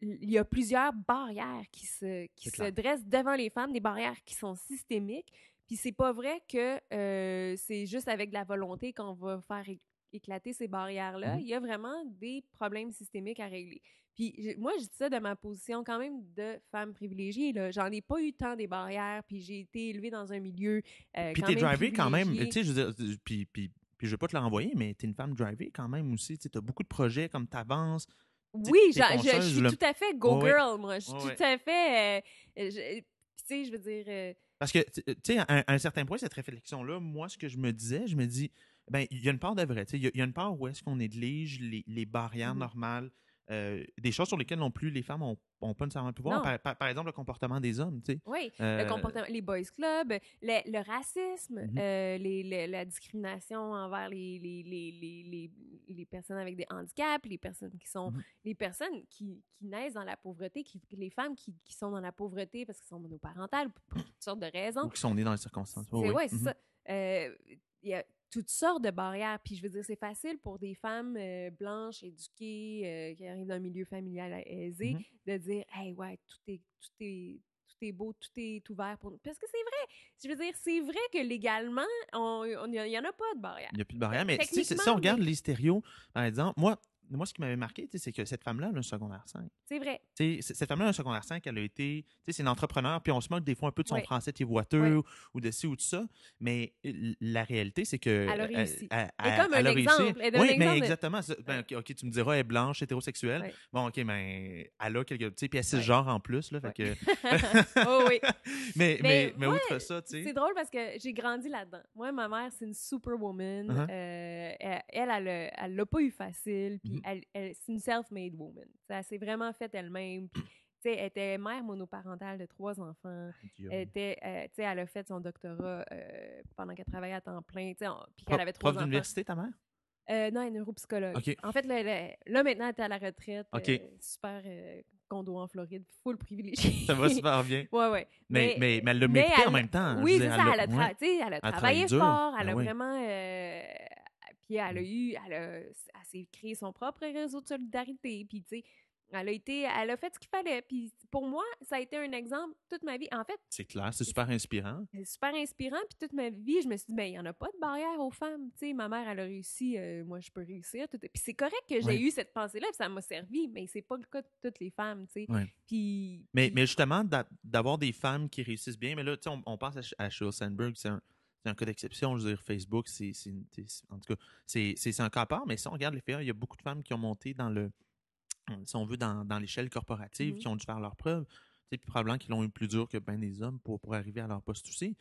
il y a plusieurs barrières qui se, qui se dressent devant les femmes, des barrières qui sont systémiques. Puis c'est pas vrai que euh, c'est juste avec de la volonté qu'on va faire éclater ces barrières-là. Mhm. Il y a vraiment des problèmes systémiques à régler. Puis moi, je dis ça de ma position quand même de femme privilégiée. là. J'en ai pas eu tant des barrières, puis j'ai été élevée dans un milieu euh, Puis t'es même drivé quand même, tu sais, je veux dire, puis, puis, puis je veux pas te le renvoyer, mais t'es une femme drivée quand même aussi. Tu as beaucoup de projets comme t'avances. Oui, je, suis tout à fait go girl, moi. Je suis tout à fait. euh, tu sais, je veux dire. euh, Parce que, tu sais, à un certain point, cette réflexion-là, moi, ce que je me disais, je me dis, ben, il y a une part de vrai. tu sais, Il y, a- il y a une part où est-ce qu'on néglige les, les barrières Mhm. normales, euh, des choses sur lesquelles non plus les femmes n'ont pas nécessairement le pouvoir. Par, par- par exemple, le comportement des hommes. tu sais. oui, Euh, le comportement, les boys clubs, le, le racisme, Mhm. euh, les, le- la discrimination envers les, les, les, les, les, les personnes avec des handicaps, les personnes qui sont, Mhm. les personnes qui, qui naissent dans la pauvreté, qui, les femmes qui, qui sont dans la pauvreté parce qu'elles sont monoparentales pour, toutes sortes de raisons. Ou qui sont nés dans les circonstances. Oui, ouais, c'est ça. Euh, y a toutes sortes de barrières. Puis je veux dire, c'est facile pour des femmes euh, blanches, éduquées, euh, qui arrivent d'un milieu familial aisé, Mhm. de dire Hey, ouais, tout est, tout est, tout est beau, tout est ouvert pour nous. Parce que c'est vrai. Je veux dire, c'est vrai que légalement, il n'y en a pas de barrière. Il n'y a plus de barrière. Mais tu sais, si- si on regarde mais- les stéréos, par exemple, moi, moi ce qui m'avait marqué, c'est que cette femme-là, elle a un secondaire 5. C'est vrai. Cette femme-là, un secondaire 5, elle a été. C'est une entrepreneur, puis on se moque des fois un peu de son Ouais. français de boiteux ou de ci ou de ça. Mais la réalité, c'est que. Elle a réussi. Elle, Elle est comme un a réussi. exemple. Elle un Oui, exemple mais de- exactement. ben, OK, ok, tu me diras, elle est blanche, hétérosexuelle. Ouais. Bon, OK, mais elle a sais, puis elle sait Ouais. genre en plus, là. Fait Ouais. que. oh oui. mais, mais, Mais outre ça, tu sais. C'est drôle parce que j'ai grandi là-dedans. Moi, ma mère, c'est une superwoman. Euh, elle, elle, elle, a- elle l'a pas eu facile. Puis Mhm. Elle, elle- c'est une self-made woman. T'sais, Elle s'est vraiment faite elle-même. Puis, tu sais, elle était mère monoparentale de trois enfants. Elle, était, euh, elle a fait son doctorat euh, pendant qu'elle travaillait à temps plein. tu sais, en- Puis qu'elle avait trois Prof enfants. d'université, ta mère? Euh, non, elle est neuropsychologue. OK. En fait, là, là, là, maintenant, elle est à la retraite. OK. euh, super condo en Floride, full privilégié. Ça va super bien. Ouais, ouais. Mais, mais, mais elle l'a mérité en même temps. Oui, c'est ça. elle Elle a, tra- ouais. elle a travaillé fort. Elle Ben a oui. vraiment. euh, puis elle a eu. Elle, a, elle s'est créé son propre réseau de solidarité. Puis, tu sais, elle a été. Elle a fait ce qu'il fallait. Puis, pour moi, ça a été un exemple toute ma vie. En fait, C'est clair, c'est super inspirant. c'est super inspirant. Puis, toute ma vie, je me suis dit, ben, il n'y en a pas de barrière aux femmes. Tu sais, ma mère, elle a réussi. euh, moi, je peux réussir. Tout- Puis, c'est correct que j'ai eu cette pensée-là. Puis, ça m'a servi. Mais c'est pas le cas de toutes les femmes, tu sais. Puis. Mais, puis- mais justement, d'a- d'avoir des femmes qui réussissent bien, mais là, tu sais, on, on pense à, à Sheryl Sandberg, c'est un, c'est un cas d'exception. Je veux dire, Facebook, c'est, en tout cas, c'est, un cas à part, mais si on regarde les faits, il y a beaucoup de femmes qui ont monté dans le, si on veut, dans, dans l'échelle corporative, Mhm. qui ont dû faire leurs preuves. C'est probablement qu'ils l'ont eu plus dur que bien des hommes pour, pour arriver à leur poste aussi.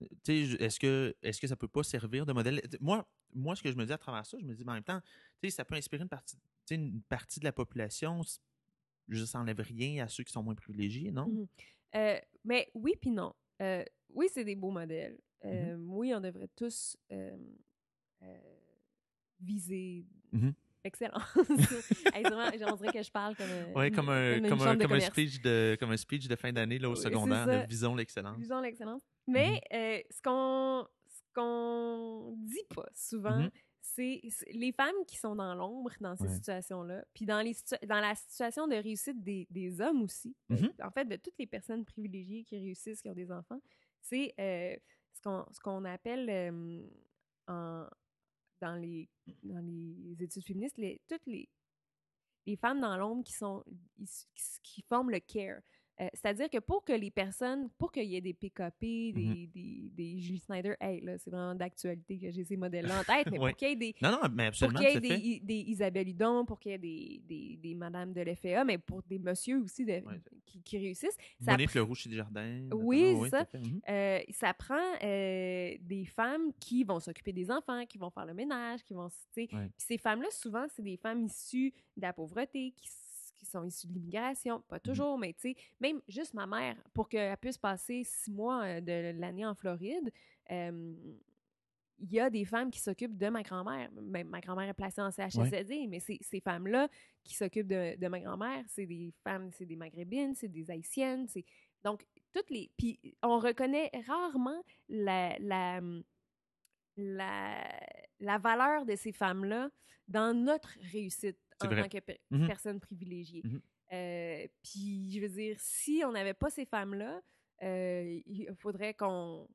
Tu sais, je- est-ce que, est-ce que ça peut pas servir de modèle? Moi, moi, ce que je me dis à travers ça, je me dis, en même temps, tu sais, ça peut inspirer une partie, une partie de la population. Je ça n'enlève rien à ceux qui sont moins privilégiés, non? Mhm. Euh, mais oui, puis non. Euh, oui, c'est des beaux modèles. Mhm. Euh, Oui, on devrait tous euh, viser. Hey, c'est vraiment, on dirait que je parle comme, un, comme un, comme un speech de comme un speech de fin d'année au Oui, secondaire, de visons l'excellence. Visons l'excellence. Mais Mhm. euh, ce qu'on ce qu'on dit pas souvent, Mhm. c'est c'est les femmes qui sont dans l'ombre dans ces Ouais. situations-là, puis dans, les situa- dans la situation de réussite des, des hommes aussi, Mhm. en fait, de toutes les personnes privilégiées qui réussissent, qui ont des enfants, c'est euh, ce qu'on ce qu'on appelle euh, en, dans, les, dans les études féministes, les, toutes les, les femmes dans l'ombre qui sont issues- qui, qui forment le care. Euh, C'est-à-dire que pour que les personnes, pour qu'il y ait des PKP, des, Mhm. des, des Julie Snyder, hey, là, c'est vraiment d'actualité que j'ai ces modèles-là en tête, mais pour qu'il y ait des, Non, non, mais pour absolument, qu'il y ait des, Isabelle Hudon, pour qu'il y ait des, des, des Madame de l'FA, mais pour des messieurs aussi de- qui, qui réussissent. Ça Monique Leroux chez Desjardins. Oui, c'est ça. fait. Mhm. euh, ça prend euh, des femmes qui vont s'occuper des enfants, qui vont faire le ménage, qui vont. Puis ces femmes-là, souvent, c'est des femmes issues de la pauvreté, qui, s- qui sont issues de l'immigration. Pas toujours, mais tu sais, même juste ma mère, pour qu'elle puisse passer six mois euh, de l'année en Floride, euh, il y a des femmes qui s'occupent de ma grand-mère. Même ma grand-mère est placée en CHSLD, mais ces femmes-là qui s'occupent de, de, ma grand-mère, c'est des femmes, c'est des maghrébines, c'est des haïtiennes, c'est donc toutes les puis on reconnaît rarement la la, la, la valeur de ces femmes-là dans notre réussite en tant que mmh personne privilégiée. Mmh euh, puis je veux dire, si on n'avait pas ces femmes-là, euh, il faudrait qu'on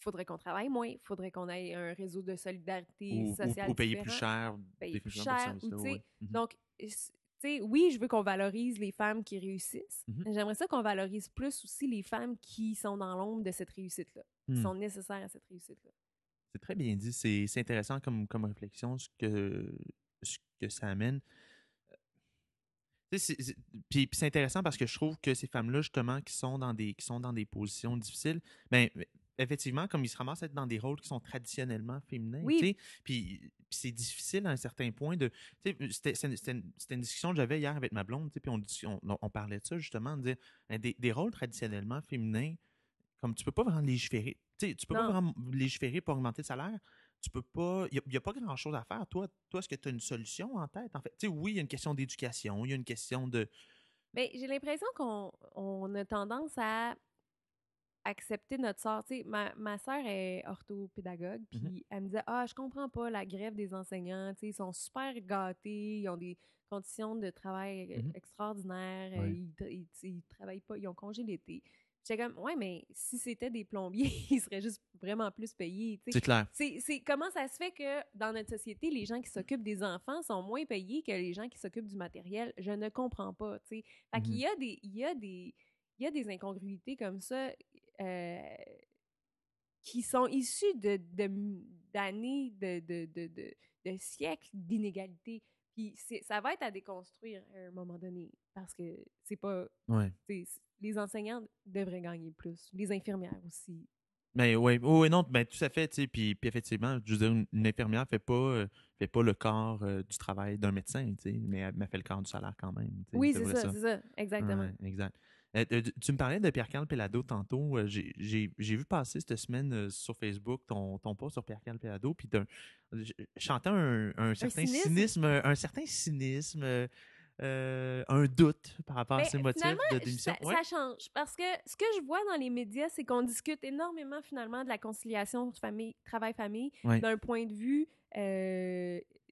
faudrait qu'on travaille moins, il faudrait qu'on ait un réseau de solidarité sociale. Ou, payer plus cher. Payer plus cher. Mmh donc, tu sais, oui, je veux qu'on valorise les femmes qui réussissent, mais j'aimerais ça qu'on valorise plus aussi les femmes qui sont dans l'ombre de cette réussite-là, qui mmh. sont nécessaires à cette réussite-là. C'est très bien dit. C'est intéressant comme, comme réflexion ce que, ce que ça amène. Puis c'est intéressant parce que je trouve que ces femmes-là, justement, qui sont dans des qui sont dans des positions difficiles, ben, effectivement, comme ils se ramassent à être dans des rôles qui sont traditionnellement féminins, oui. puis, c'est difficile à un certain point de... C'était une, discussion que j'avais hier avec ma blonde, puis on, on, parlait de ça justement, de dire ben, des, rôles traditionnellement féminins, comme tu peux pas vraiment légiférer. Tu peux pas vraiment légiférer pour augmenter le salaire. Tu peux pas. Il n'y a, pas grand-chose à faire. Toi, toi est-ce que tu as une solution en tête? En fait, oui, il y a une question d'éducation, il y a une question de. Mais j'ai l'impression qu'on a tendance à accepter notre sort. ma, ma soeur est orthopédagogue, mmh puis elle me disait Ah, je comprends pas la grève des enseignants. ils sont super gâtés, ils ont des conditions de travail mmh extraordinaires, ils, ils, travaillent pas, ils ont congé l'été. J'étais comme, ouais, mais si c'était des plombiers, ils seraient juste vraiment plus payés. C'est clair. C'est comment ça se fait que dans notre société, les gens qui s'occupent des enfants sont moins payés que les gens qui s'occupent du matériel? Je ne comprends pas. Fait qu'il mmh y a des. Il y a des il y a des incongruités comme ça euh, qui sont issus de, d'années, de, de, de, de, siècles d'inégalités. Puis ça va être à déconstruire à un moment donné parce que c'est pas. Ouais. Les enseignants devraient gagner plus, les infirmières aussi. Mais oui, oui, non, ben, tout à fait, puis, puis, effectivement, je veux dire, une infirmière fait pas, euh, fait pas le corps euh, du travail d'un médecin, mais elle, fait le corps du salaire quand même. Oui, c'est ça, c'est ça, exactement. exact. Euh, euh, tu me parlais de Pierre-Carl Pelado tantôt. Euh, j'ai vu passer cette semaine sur Facebook ton, ton post sur Pierre-Carl Pelado, puis chantant un, un, certain cynisme? un certain cynisme, un doute par rapport à ces motifs de démission. Ça, change parce que ce que je vois dans les médias, c'est qu'on discute énormément finalement de la conciliation famille, travail-famille d'un point de vue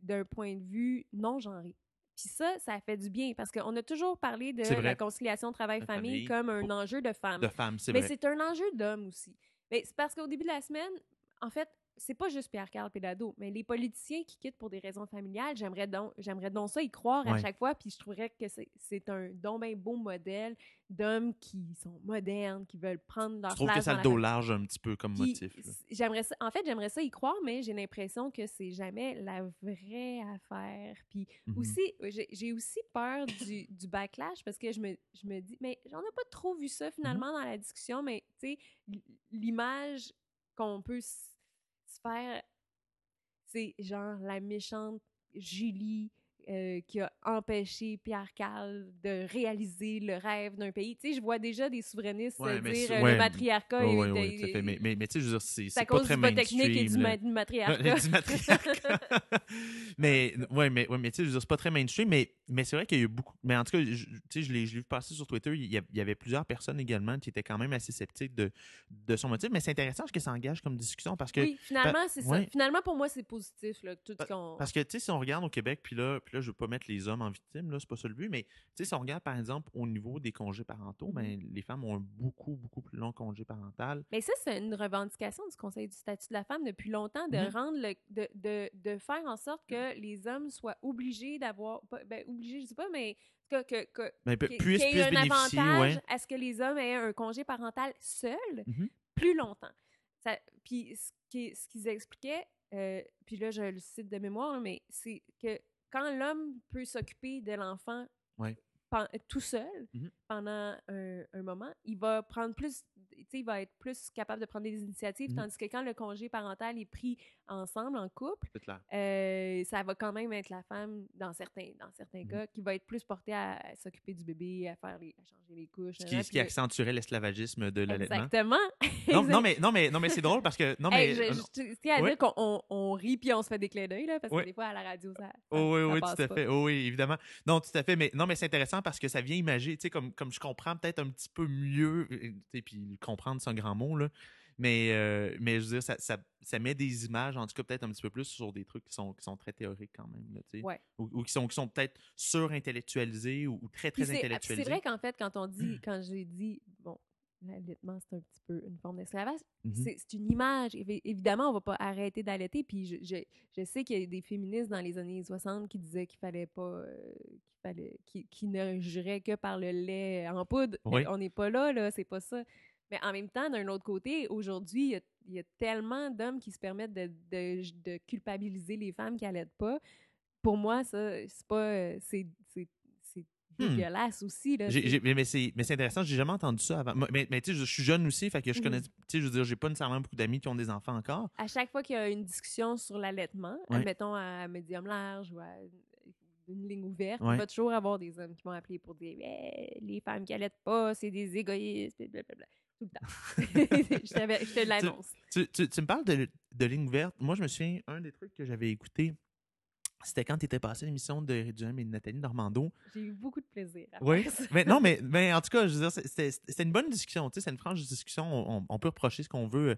d'un point de vue non genré. Puis ça, ça fait du bien parce qu'on a toujours parlé de la conciliation travail-famille comme un enjeu de femme. De femme, c'est Mais c'est un enjeu d'homme aussi. Mais c'est parce qu'au début de la semaine, en fait, c'est pas juste Pierre-Carl Pélado, mais les politiciens qui quittent pour des raisons familiales, j'aimerais donc, j'aimerais donc ça y croire à chaque fois, puis je trouverais que c'est un don bien beau modèle d'hommes qui sont modernes, qui veulent prendre leur place. Je trouve que ça le dos large un petit peu comme motif. J'aimerais en fait, j'aimerais ça y croire, mais j'ai l'impression que c'est jamais la vraie affaire. Puis mmh aussi, j'ai aussi peur du, du, backlash parce que je me, je me dis, mais j'en ai pas trop vu ça mmh finalement dans la discussion, mais tu sais, l'image qu'on peut faire, c'est genre la méchante Julie euh, qui a empêché Pierre Carl de réaliser le rêve d'un pays. Tu sais, je vois déjà des souverainistes dire euh, le matriarcat. est, mais, mais, mais, tu sais, je veux dire, c'est pas très mainstream. technique et du, matriarcat. du matriarcat. mais, ouais, mais, ouais, mais tu sais, je veux dire, c'est pas très mainstream, mais, mais c'est vrai qu'il y a eu beaucoup. Mais en tout cas, tu sais, je l'ai vu passer sur Twitter, il y, avait plusieurs personnes également qui étaient quand même assez sceptiques de, de son motif. Mais c'est intéressant que ça engage comme discussion parce que. Oui, finalement, c'est ça. Finalement, pour moi, c'est positif, là, tout Parce que, tu sais, si on regarde au Québec, puis là, là, je veux pas mettre les hommes en victime, là, c'est pas ça le but, mais si on regarde par exemple au niveau des congés parentaux, ben, mm-hmm. les femmes ont un beaucoup, beaucoup plus long congé parental. Mais ça, c'est une revendication du Conseil du statut de la femme depuis longtemps de mm-hmm. rendre le, de, de, de, faire en sorte que les hommes soient obligés d'avoir, ben, obligés, je sais pas, mais que, que, que, ben, qu'il y ait un avantage à ce que les hommes aient un congé parental seul plus longtemps. Ça, puis ce qu'ils expliquaient, euh, puis là, je le cite de mémoire, mais c'est que quand l'homme peut s'occuper de l'enfant tout seul mmh pendant un, moment, il va prendre plus il va être plus capable de prendre des initiatives, Mhm. tandis que quand le congé parental est pris ensemble, en couple, C'est clair. euh, ça va quand même être la femme, dans certains, dans certains Mhm. cas, qui va être plus portée à, à s'occuper du bébé, à faire les, à changer les couches. Ce qui, ce qui le- accentuerait l'esclavagisme de l'allaitement. Exactement. Non, non, mais, non, mais, non, mais c'est drôle parce que. Non, mais. Hey, je, euh, je- je tiens à dire qu'on on, on rit puis on se fait des clins d'œil, parce que des fois, à la radio, ça. ça- Oh, oui, ça oui, passe tout à pas. fait. Oh, oui, évidemment. Non, tout à fait. Mais non, mais c'est intéressant parce que ça vient imager, tu sais, comme, comme je comprends peut-être un petit peu mieux, euh, tu sais, puis comprendre, c'est un grand mot, là. Mais, euh, mais je veux dire, ça, ça, ça met des images, en tout cas, peut-être un petit peu plus sur des trucs qui sont, qui sont très théoriques quand même, là, tu sais. Ouais. Ou, ou qui sont, qui sont peut-être surintellectualisés ou, ou très, très c'est- intellectualisés. C'est vrai qu'en fait, quand on dit, quand j'ai dit, bon, l'allaitement, c'est un petit peu une forme d'esclavage, Mhm. c'est c'est une image. Évi- Évidemment, on va pas arrêter d'allaiter. Puis je, je, je sais qu'il y a des féministes dans les années 60 qui disaient qu'il fallait pas, euh, qu'il fallait, qui, qui ne juraient que par le lait en poudre. Oui. On n'est pas là, là, c'est pas ça. Mais en même temps, d'un autre côté, aujourd'hui, il y a- il y, a tellement d'hommes qui se permettent de, de, de culpabiliser les femmes qui allaitent pas. Pour moi, ça, c'est pas, euh, c'est, Hmm. dégueulasse aussi. Là, J'ai- C'est- j'ai- mais c'est mais c'est intéressant, j'ai jamais entendu ça avant. Mais, mais tu sais, je suis jeune aussi, fait que je Mhm. connais, tu sais, je veux dire, j'ai pas nécessairement beaucoup d'amis qui ont des enfants encore. à chaque fois qu'il y a une discussion sur l'allaitement, Ouais. admettons à médium large ou à une ligne ouverte, Ouais. il va toujours avoir des hommes qui vont appeler pour dire Eh, les femmes qui allaitent pas, c'est des égoïstes, blablabla. Tout le temps. je, je te l'annonce. Tu, tu- tu me parles de, de ligne verte. Moi, je me souviens, un des trucs que j'avais écouté, c'était quand tu étais passé l'émission de Réduem et de Nathalie Normando? J'ai eu beaucoup de plaisir. à Oui. ça. mais non, mais, mais en tout cas, je veux dire, c'était une bonne discussion. Tu sais, c'est une franche discussion. On, on peut reprocher ce qu'on veut.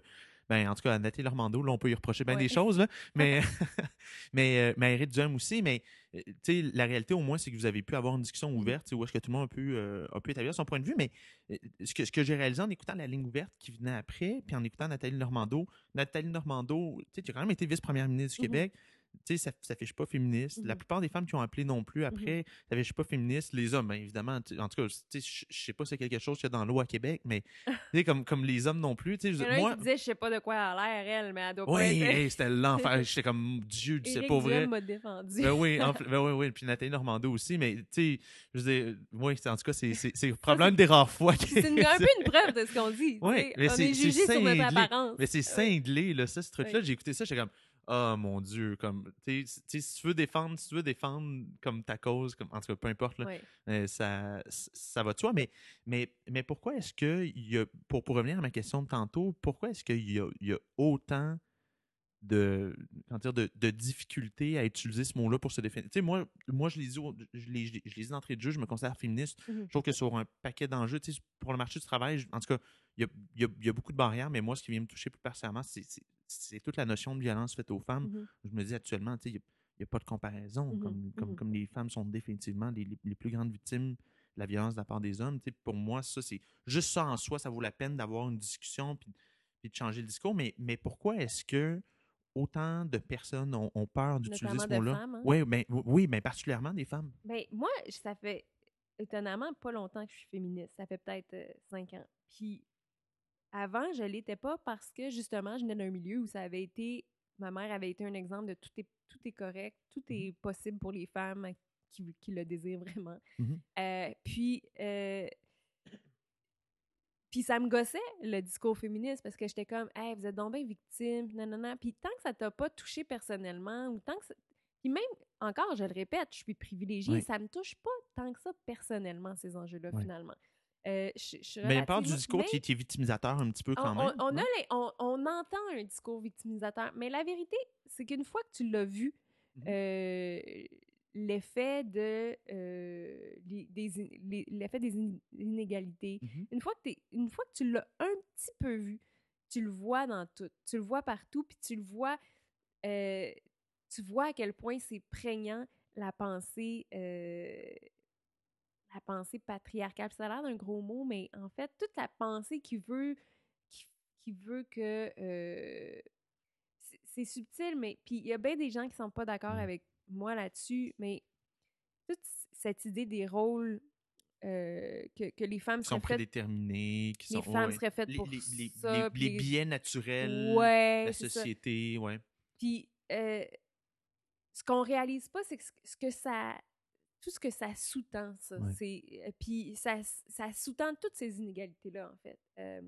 Ben, en tout cas, à Nathalie Normando, là, on peut y reprocher bien Ouais. des choses, là. Mais, mais, euh, mais à aussi. Mais, euh, tu sais, la réalité, au moins, c'est que vous avez pu avoir une discussion ouverte, où est-ce que tout le monde a pu, euh, a pu établir son point de vue. Mais ce que, ce que j'ai réalisé en écoutant la ligne ouverte qui venait après, puis en écoutant Nathalie Normando, Nathalie Normando, tu sais, tu as quand même été vice-première ministre du Mhm. Québec. Tu sais, ça, ça fiche pas féministe. La Mhm. plupart des femmes qui ont appelé non plus après, ça fiche pas féministe. Les hommes, bien évidemment. En tout cas, tu sais, je sais pas si c'est quelque chose qu'il y a dans l'eau à Québec, mais tu sais, comme, comme les hommes non plus. Tu sais, je- moi, disait Je sais pas de quoi elle a l'air, elle, mais elle doit pas oui, être. hey, c'était l'enfer. J'étais comme Dieu, c'est pas vrai. M'a défendu. Ben oui, en ben oui, oui. Puis Nathalie Normando aussi, mais tu sais, je veux dire, oui, c'est- en tout cas, c'est- probablement une des rares fois. C'est un peu une preuve de ce qu'on dit. Ouais, sais. mais c'est- est c'est jugé sur notre cinglé. apparence. Mais c'est Ouais. cinglé, là, ça, ce truc-là. Ouais. J'ai écouté ça, j'étais comme, oh mon Dieu, comme, si tu veux défendre, si tu veux défendre comme ta cause, comme, en tout cas, peu importe, là, euh, ça, ça va de soi. Mais, mais, mais pourquoi est-ce que, y a, pour, pour revenir à ma question de tantôt, pourquoi est-ce qu'il y a, y a autant de, comment dire, de, de difficultés à utiliser ce mot-là pour se définir? Tu sais, moi, moi je l'ai dit, au- je l'ai je dit d'entrée de jeu, je me considère féministe. Mhm. Je trouve que sur un paquet d'enjeux, tu sais, pour le marché du travail, je- en tout cas, il y a, il y a- il y a beaucoup de barrières, mais moi, ce qui vient me toucher plus particulièrement, c'est- c'est toute la notion de violence faite aux femmes. Mhm. Je me dis actuellement, tu sais, il n'y a, il y a pas de comparaison. Mhm, Comme, comme, comme les femmes sont définitivement les, les- les plus grandes victimes de la violence de la part des hommes. Pour moi, ça, c'est juste ça en soi, ça vaut la peine d'avoir une discussion puis, puis de changer le discours. Mais, mais pourquoi est-ce que autant de personnes ont, ont peur d'utiliser ce mot-là? hein? Oui, ben, oui, ben, particulièrement des femmes. Ben, moi, ça fait étonnamment pas longtemps que je suis féministe. Ça fait peut-être euh, cinq ans. Puis avant, je l'étais pas parce que justement, je venais d'un milieu où ça avait été. Ma mère avait été un exemple de tout est, tout est correct, tout est possible pour les femmes qui, qui le désirent vraiment. Mhm. Euh, puis. euh, puis ça me gossait, le discours féministe, parce que j'étais comme, hey, vous êtes donc bien victime, nanana. Puis tant que ça t'a pas touché personnellement, ou tant que ça- Puis même, encore, je le répète, je suis privilégiée, Oui. ça me touche pas tant que ça personnellement, ces enjeux-là, Oui. finalement. Euh, je, je suis Mais elle parle du discours mais qui, est victimisateur un petit peu quand on- même. on a les- on- entend un discours victimisateur, mais la vérité, c'est qu'une fois que tu l'as vu, Mhm. euh, l'effet de euh, des, in- inégalités, Mhm. une fois que une fois que tu l'as un petit peu vu, tu le vois dans tout, tu le vois partout, puis tu le vois, tu vois à quel point c'est prégnant la pensée, la pensée patriarcale. Ça a l'air d'un gros mot, mais en fait, toute la pensée qui veut, qui, qui veut que euh, c'est- subtil, mais puis il y a bien des gens qui sont pas d'accord Mm. avec moi là-dessus, mais toute cette idée des rôles euh, que, que les femmes Qui sont prédéterminés, qui les sont. femmes ouais. seraient faites les, pour les, les, ça, les- puis les les- biais naturels Ouais, de la société, ouais. Puis, euh, ce qu'on réalise pas, c'est que ce que ça. Tout ce que ça sous-tend, ça. Ouais. c'est euh, Puis, ça, ça sous-tend toutes ces inégalités-là, en fait. Euh,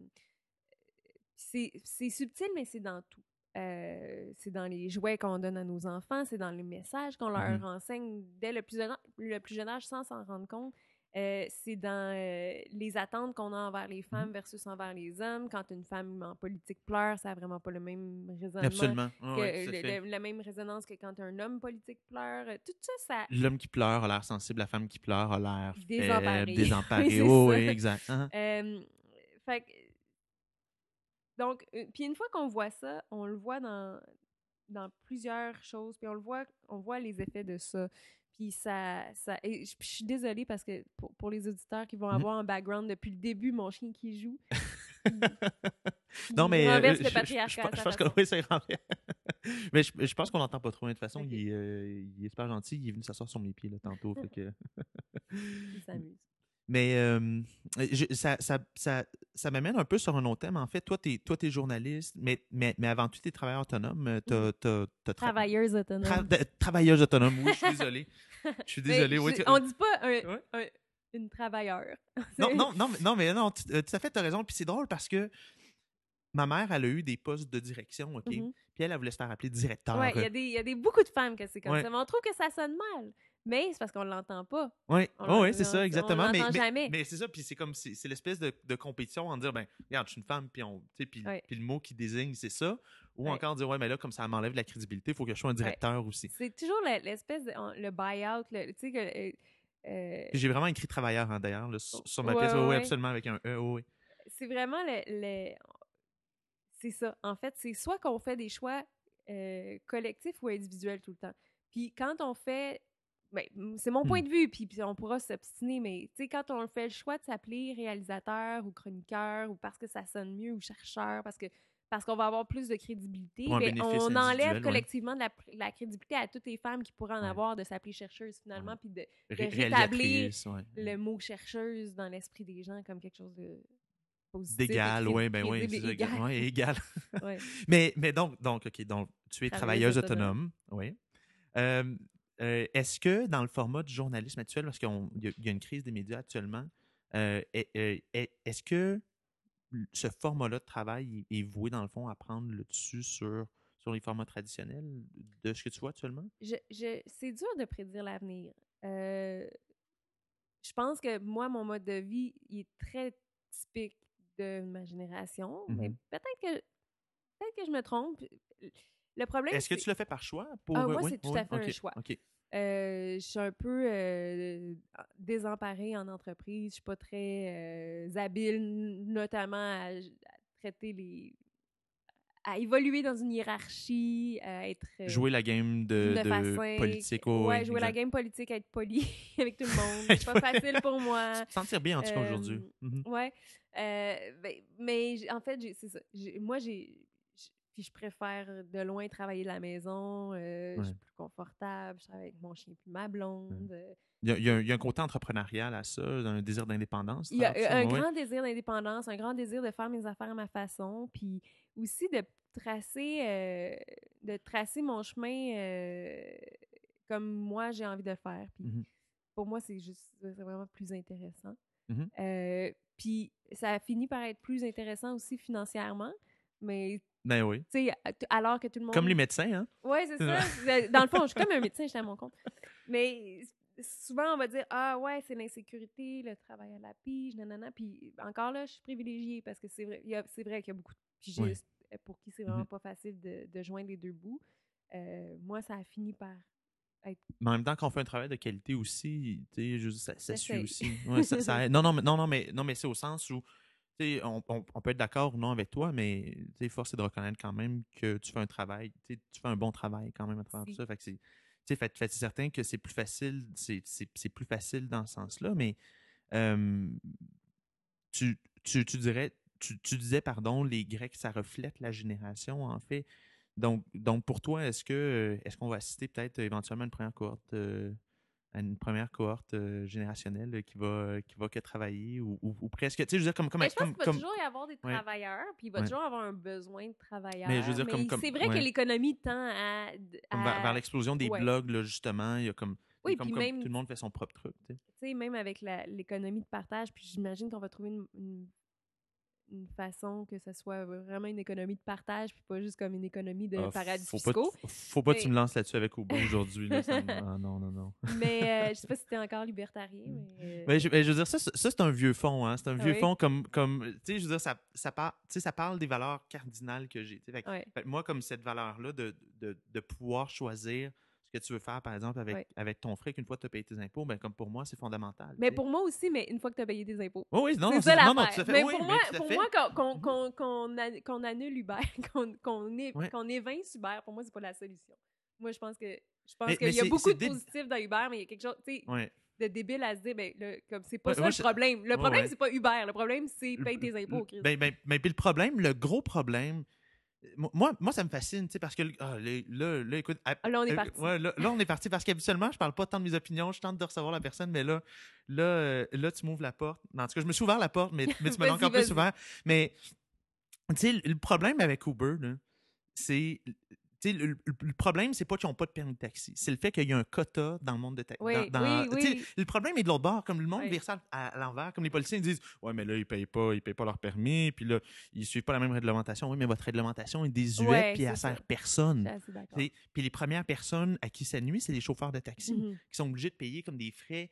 c'est c'est subtil, mais c'est dans tout. Euh, c'est dans les jouets qu'on donne à nos enfants, c'est dans les messages qu'on leur Mhm. enseigne dès le plus jeune, le plus jeune âge sans s'en rendre compte. Euh, c'est dans euh, les attentes qu'on a envers les femmes versus envers les hommes. Quand une femme en politique pleure, ça n'a vraiment pas le même raisonnement. Absolument. Ah que ouais, tout à le- fait. le- la même résonance que quand un homme politique pleure. Euh, Tout ça, ça. L'homme qui pleure a l'air sensible, la femme qui pleure a l'air Désemparée. faible, désemparée. Oh, oui, exact. Euh, fait que- donc, euh, puis une fois qu'on voit ça, on le voit dans, dans plusieurs choses, puis on le voit, on voit les effets de ça. Puis ça, ça et je, je suis désolée parce que pour, pour les auditeurs qui vont Mhm. avoir un background depuis le début, mon chien qui joue. Non, mais. euh, je- pense que oui. Mais je, je pense qu'on l'entend pas trop. hein. De toute façon, il, est, euh, il est super gentil. Il est venu s'asseoir sur mes pieds là, tantôt. fait que... Il s'amuse. Mais euh, je- ça, ça, ça, ça m'amène un peu sur un autre thème. En fait, toi, tu es, t'es journaliste, mais, mais, mais avant tout, tu es travailleur autonome. As, tra- Travailleuse autonome. tra- travailleuse autonome, oui, je suis désolé. Je suis Mais désolé. oui, tu- on dit pas un, Ouais. un- une travailleur. non, non, non, mais- non, mais non, euh, tout à fait, tu as raison. Puis c'est drôle parce que ma mère, elle a eu des postes de direction, OK? Mhm. Puis elle, elle voulait se faire appeler directeur. Ouais, il y y a des, beaucoup de femmes que c'est comme Ouais. ça. Mais on trouve que ça sonne mal. Mais c'est parce qu'on l'entend pas. Oui, On oh, ouais, c'est on- ça, on exactement. L'entend mais, jamais. mais c'est ça, puis c'est comme, c'est l'espèce de, de compétition en dire, ben, regarde, je suis une femme, puis on, Ouais. puis le mot qui désigne, c'est ça. Ou Ouais. encore dire, ouais, mais là, comme ça m'enlève de la crédibilité, il faut que je sois un directeur aussi. C'est toujours le- l'espèce de on- le buy-out, tu sais que euh, euh, J'ai vraiment écrit travailleur, hein, d'ailleurs, sur, sur ma pièce. Oui, oui, absolument, avec un E, oui. c'est vraiment le, le- c'est ça. En fait, c'est soit qu'on fait des choix euh, collectifs ou individuels tout le temps. Puis quand on fait ben, c'est mon point Hmm. de vue, puis, on pourra s'obstiner, mais tu sais, quand on fait le choix de s'appeler réalisateur ou chroniqueur ou parce que ça sonne mieux ou chercheur, parce que parce qu'on va avoir plus de crédibilité, ben, on enlève ouais. collectivement de la, crédibilité à toutes les femmes qui pourraient en Ouais. avoir de s'appeler chercheuse finalement, puis de Ré- rétablir ouais. le mot chercheuse dans l'esprit des gens comme quelque chose de positif. D'égal, oui, ben oui, égal. ouais, égal. Mais, mais donc, donc, OK, donc, tu es travailleuse Travailleuse autonome. Oui. Euh, euh, Est-ce que dans le format du journalisme actuel, parce qu'il y, a- il y a une crise des médias actuellement, euh, est- est-ce que ce format-là de travail est, voué, dans le fond, à prendre le dessus sur, sur les formats traditionnels de ce que tu vois actuellement? Je, je, c'est dur de prédire l'avenir. Euh, je pense que moi, mon mode de vie, il est très typique de ma génération, mais Mhm. peut-être que, peut-être que je me trompe. Le problème, Est-ce que tu le fais par choix? Pour, Ah, moi, oui? c'est tout à fait un choix. OK. Euh, je suis un peu euh, désemparée en entreprise. Je suis pas très euh, habile, notamment à, à traiter les. à évoluer dans une hiérarchie, à être. euh, Jouer la game de, de de façon- politique. oh, ouais, jouer la game politique, être poli avec tout le monde. C'est pas facile pour moi. Se sentir bien, en tout cas, aujourd'hui. Mhm. Ouais. Ben, mais en fait, c'est ça. Moi, j'ai. Puis je préfère de loin travailler de la maison. euh, Je suis plus confortable. Je travaille avec mon chien puis ma blonde. euh, Il y, a, il y a un- il y a un côté entrepreneurial à ça, un désir d'indépendance. Il y a euh, un ouais. grand désir d'indépendance, un grand désir de faire mes affaires à ma façon, puis aussi de tracer, euh, de tracer mon chemin euh, comme moi j'ai envie de le faire. Puis Mhm. pour moi, c'est juste, vraiment plus intéressant. Euh, puis ça a fini par être plus intéressant aussi financièrement, mais Ben oui. alors que tout le monde. Comme les médecins, hein? Oui, c'est ça. Dans le fond, je suis comme un médecin, je suis à mon compte. Mais souvent, on va dire Ah, ouais, c'est l'insécurité, le travail à la pige, nanana. Puis encore là, je suis privilégiée parce que c'est vrai, c'est vrai qu'il y a beaucoup de pigistes pour qui c'est vraiment Mhm. pas facile de, de joindre les deux bouts. Euh, moi, ça a fini par. Mais en même temps, quand on fait un travail de qualité aussi, tu sais, ça, ça suit aussi. Ouais, ça, ça aide. non, non, mais, non, non, mais, non, mais c'est au sens où, on, on- on peut être d'accord ou non avec toi, mais, force est de reconnaître quand même que tu fais un travail, tu fais un bon travail quand même à travers tout Si. ça. Fait que c'est, fait, fait- certain que c'est plus facile, c'est, plus facile dans ce sens-là, mais euh, tu, tu, tu dirais, tu, tu disais, pardon, les Grecs, ça reflète la génération, en fait. Donc, donc pour toi, est-ce que est-ce qu'on va assister peut-être éventuellement une première cohorte, euh, à une première cohorte euh, générationnelle euh, qui va qui va que travailler ou, ou- ou presque, tu sais, je veux dire comme comme, Mais je pense comme, qu'il va comme- toujours y avoir des travailleurs, puis il va Ouais. toujours avoir un besoin de travailleurs. Mais je veux dire, comme- comme- c'est vrai ouais. que l'économie tend à. à- vers, vers l'explosion des ouais. blogs là, justement, il y a comme Oui, comme, puis comme même- tout le monde fait son propre truc, tu sais. même avec la- l'économie de partage, puis j'imagine qu'on va trouver une, une- une façon que ce soit vraiment une économie de partage, puis pas juste comme une économie de Ah, paradis faut pas, fiscaux. faut pas que Mais- tu me lances là-dessus avec Uber aujourd'hui. là, ça me- ah, non, non, non. mais euh, je sais pas si t'es encore libertarien, mais... euh, Ben, je, je veux dire, ça, c'est- ça, c'est un vieux fond. Hein? C'est un vieux Oui. fond comme, comme tu sais, je veux dire, ça, ça, par- tu sais, ça parle des valeurs cardinales que j'ai. moi, comme cette valeur-là de, de, de pouvoir choisir ce que tu veux faire, par exemple, avec, Ouais. avec ton fric, une fois que tu as payé tes impôts, ben, comme pour moi, c'est fondamental. Mais pour moi aussi, mais une fois que tu as payé tes impôts. Oui, oui, non, c'est non, ça non, fait. Mais oui, pour mais moi, pour fait. moi qu'on qu'on- qu'on- qu'on an- qu'on annule Uber, qu'on Ouais. évince Uber, pour moi, c'est pas la solution. Moi, je pense que je pense Mais- qu'il mais y a beaucoup de dé- positifs dans Uber, mais il y a quelque chose, tu sais, Ouais. de débile à se dire, ben, là, comme c'est pas ça moi, le problème. Le problème, c'est pas Uber. Le problème, c'est paye tes Le- impôts, Chris. Ben, ben, ben, le problème, le gros problème, moi, moi ça me fascine, tu sais, parce que ah, là, là, là, écoute. à- Ah, là, on est euh, parti. ouais, là, là, on est parti parce qu'habituellement, je parle pas tant de mes opinions, je tente de recevoir la personne, mais là, là, euh, là tu m'ouvres la porte. En tout cas, je me suis ouvert la porte, mais, mais tu me l'as encore plus ouvert. Mais, tu sais, le- problème avec Uber, c'est. Le, le- problème, c'est pas qu'ils n'ont pas de permis de taxi. C'est le fait qu'il y a un quota dans le monde de taxi. Oui, oui, oui. Le problème est de l'autre bord. Comme le monde ça à, à l'envers, comme les policiers ils disent Ouais, mais là, ils payent pas, ils payent pas leur permis, puis là, ils suivent pas la même réglementation. Oui, mais votre réglementation est désuète, puis elle ça. sert personne. Puis les premières personnes à qui ça nuit, c'est les chauffeurs de taxi Mhm. qui sont obligés de payer comme des frais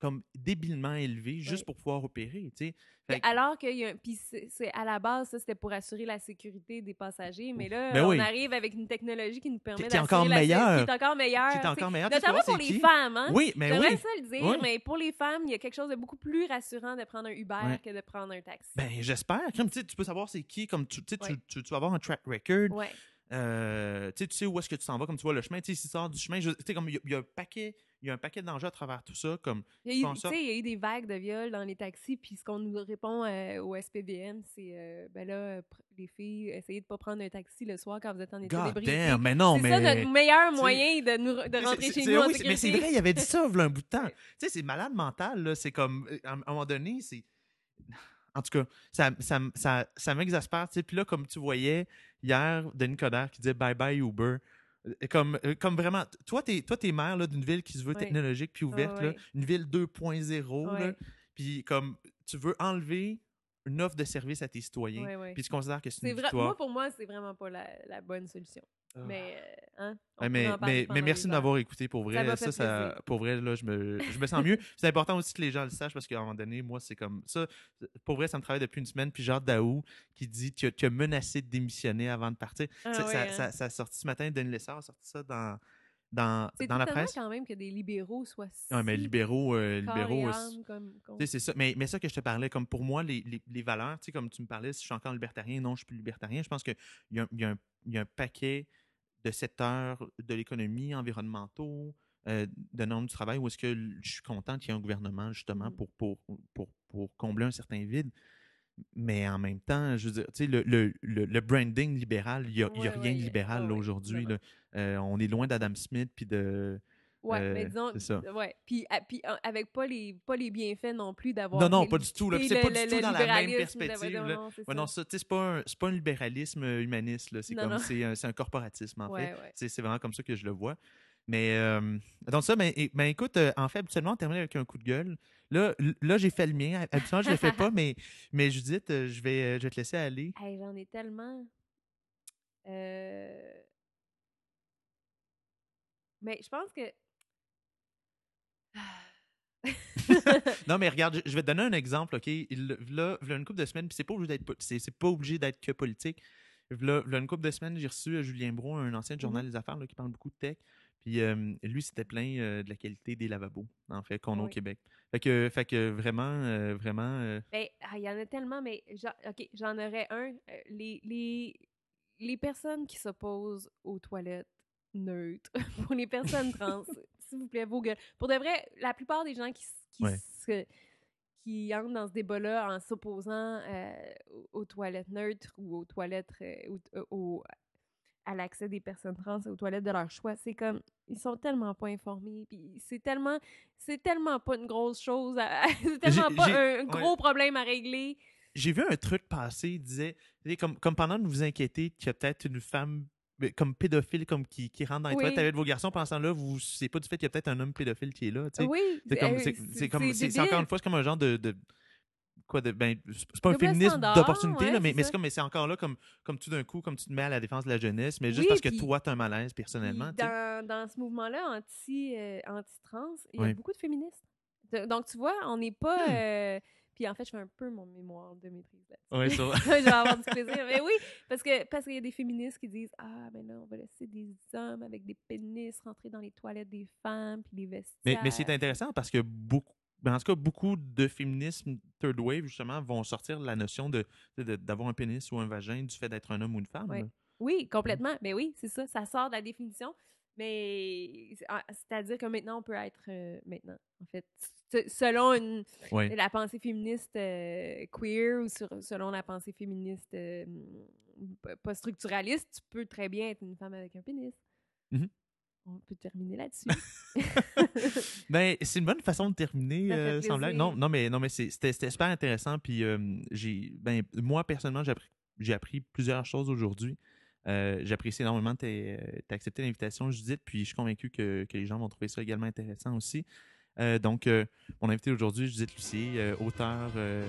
comme débilement élevés juste Oui. pour pouvoir opérer. tu sais. Que- Alors y a. Puis c'est à la base, ça, c'était pour assurer la sécurité des passagers. Mais là, Ben on oui. arrive avec une technologie qui nous permet d'assurer encore la meilleure. Qui est encore meilleure. qui est encore meilleur. Tu sais, Notamment pour les qui? femmes, hein? Oui, mais oui. ça le dire, Oui. mais pour les femmes, il y a quelque chose de beaucoup plus rassurant de prendre un Uber que de prendre un taxi. Ben, j'espère. Comme, tu peux savoir c'est qui, comme tu, tu, sais, tu- vas avoir un track record. Euh, tu sais, où est-ce que tu t'en vas, comme tu vois le chemin. Tu sais, si tu sors du chemin, tu sais, comme il y, a- il y a un paquet, il y a un paquet d'enjeux à travers tout ça. Comme, Il y, a eu, il y a eu des vagues de viols dans les taxis, puis ce qu'on nous répond euh, au SPVM, c'est euh, ben là, euh, les filles, essayez de pas prendre un taxi le soir quand vous êtes en état God damn, mais non, C'est mais. ça notre meilleur moyen de, nous, de rentrer c'est- chez c'est- nous en oui, c'est- Mais c'est vrai, il avait dit ça un bout de temps. Tu sais, c'est malade mental, là. C'est comme, à un moment donné, c'est. En tout cas, ça, ça, ça, ça m'exaspère. Puis là, comme tu voyais hier, Denis Coderre qui disait bye bye Uber. Comme, euh, comme vraiment, toi, t'es, toi, t'es maire d'une ville qui se veut technologique puis ouverte, là, une ville 2.0, là, Ouais. puis comme tu veux enlever une offre de service à tes citoyens, puis tu considères que c'est C'est une vrai, victoire. moi, pour moi, c'est vraiment pas la, la bonne solution. Ah. Mais, euh, hein, Ouais, mais, mais, mais merci de m'avoir écouté pour vrai. Ça Ça, pour vrai, là, je me, je me sens mieux. C'est important aussi que les gens le sachent parce qu'à un moment donné, moi, c'est comme ça. Pour vrai, ça me travaille depuis une semaine. Puis Jacques Daou qui dit tu as, tu as menacé de démissionner avant de partir. Ah ça, ouais, ça, hein. ça- ça a sorti ce matin. Denis Lessard a sorti ça dans, dans, C'est dans la presse. quand même que des libéraux soient si Ouais, mais libéraux, euh, libéraux c'est ça. Mais, mais ça que je te parlais, comme pour moi, les, les, les valeurs, tu sais, comme tu me parlais, si je suis encore libertarien, non, je suis plus libertarien. Je pense qu'il y, a y, a y a un paquet de secteurs de l'économie, environnementaux, euh, de normes du travail, où est-ce que je suis content qu'il y ait un gouvernement, justement, Mhm. pour, pour, pour, pour combler un certain vide? Mais en même temps, je veux dire, tu sais, le, le, le, le branding libéral, il n'y a, y a Ouais, rien de libéral ouais, aujourd'hui. Euh, on est loin d'Adam Smith puis de. Ouais, euh, mais disons, ça. ouais. Puis, à- puis euh, avec pas les, pas les bienfaits non plus d'avoir. Non, non, pas du tout. C'est pas du tout dans la même perspective. non, là. non, c'est Ouais, non, ça. c'est pas, un- pas un libéralisme humaniste. C'est comme, c'est un, un corporatisme, en Ouais, fait. C'est vraiment comme ça que je le vois. Mais, euh, donc ça, ben, ben, écoute, euh, en fait, habituellement, on termine avec un coup de gueule. Là, là j'ai fait le mien. Habituellement, je le fais pas, mais, mais Judith, euh, je vais, euh, je vais te laisser aller. Hey, J'en ai tellement. Euh... Mais je pense que. Non, mais regarde, je- vais te donner un exemple, OK? Il- Là, là une couple de semaines, puis c'est pas obligé d'être po- c'est c'est pas obligé d'être que politique. Là, là, une couple de semaines, j'ai reçu euh, Julien Bro, un ancien Journal des Affaires, là, qui parle beaucoup de tech. Puis euh, lui, c'était plein euh, de la qualité des lavabos, en fait, qu'on a au. Québec. Fait que, fait que vraiment, euh, vraiment. Ben, ah, il y en a tellement, mais OK, j'en aurais un. Les, les, les personnes qui s'opposent aux toilettes neutres, pour les personnes trans, s'il vous plaît, vos gueules. Pour de vrai, la plupart des gens qui, qui, Ouais. se- qui entrent dans ce débat-là en s'opposant euh, aux, aux toilettes neutres ou aux toilettes euh, euh, au- à l'accès des personnes trans aux toilettes de leur choix, c'est comme ils sont tellement pas informés puis c'est tellement c'est tellement pas une grosse chose c'est tellement pas un ouais. gros problème à régler J'ai vu un truc passer, il disait, comme, comme pendant de vous inquiéter qu'il y a peut-être une femme comme pédophile comme qui, qui rentre dans les Oui. toilettes avec vos garçons, pendant ce temps-là, vous ne pas du fait qu'il y a peut-être un homme pédophile qui est là. tu sais. oui C'est comme, euh, c'est, c'est comme, c'est, c'est encore une fois, c'est comme un genre de, de quoi de ben c'est pas un féminisme d'opportunité ouais, là, mais, c'est mais c'est comme mais c'est encore là comme comme tout d'un coup comme tu te mets à la défense de la jeunesse mais juste parce que toi t'as un malaise personnellement dans, dans ce mouvement-là anti, euh, anti-trans, il y a beaucoup de féministes. Donc, tu vois, on n'est pas... Hmm. euh, Puis en fait, je fais un peu mon mémoire de maîtrise là-dessus. Va. je vais avoir du plaisir. Mais oui, parce que parce qu'il y a des féministes qui disent Ah, ben là, on va laisser des hommes avec des pénis rentrer dans les toilettes des femmes, puis les Mais, vestiaires. mais c'est intéressant parce que beaucoup, ben en tout cas, beaucoup de féminisme third wave, justement, vont sortir la notion de de- d'avoir un pénis ou un vagin du fait d'être un homme ou une femme. Oui, complètement. Mais oui, c'est ça. Ça sort de la définition. Mais ah, c'est-à-dire que maintenant, on peut être. euh, maintenant, en fait, selon une, la pensée féministe euh, queer ou sur- selon la pensée féministe euh, pas structuraliste, tu peux très bien être une femme avec un pénis. Mhm. On peut terminer là-dessus. Ben, c'est une bonne façon de terminer, euh, sans blague. Non, non, mais, non, mais c'était super intéressant. Puis, j'ai, ben, moi, personnellement, j'ai appris, appris plusieurs choses aujourd'hui. Euh, J'apprécie énormément euh, t'as accepté l'invitation, Judith, puis je suis convaincu que, que les gens vont trouver ça également intéressant aussi. Euh, donc, euh, mon invité aujourd'hui, Judith Lucier, euh, auteur, euh,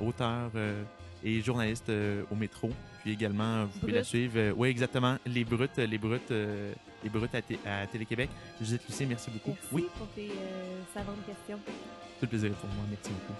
auteur euh, et journaliste au métro. Puis également, vous pouvez la suivre. oui, exactement. Les Brutes, les Brutes, les Brutes à, Té- à Télé-Québec. Judith Lucier, merci beaucoup. Merci Oui, pour tes savantes questions. tout le plaisir pour moi. Merci beaucoup.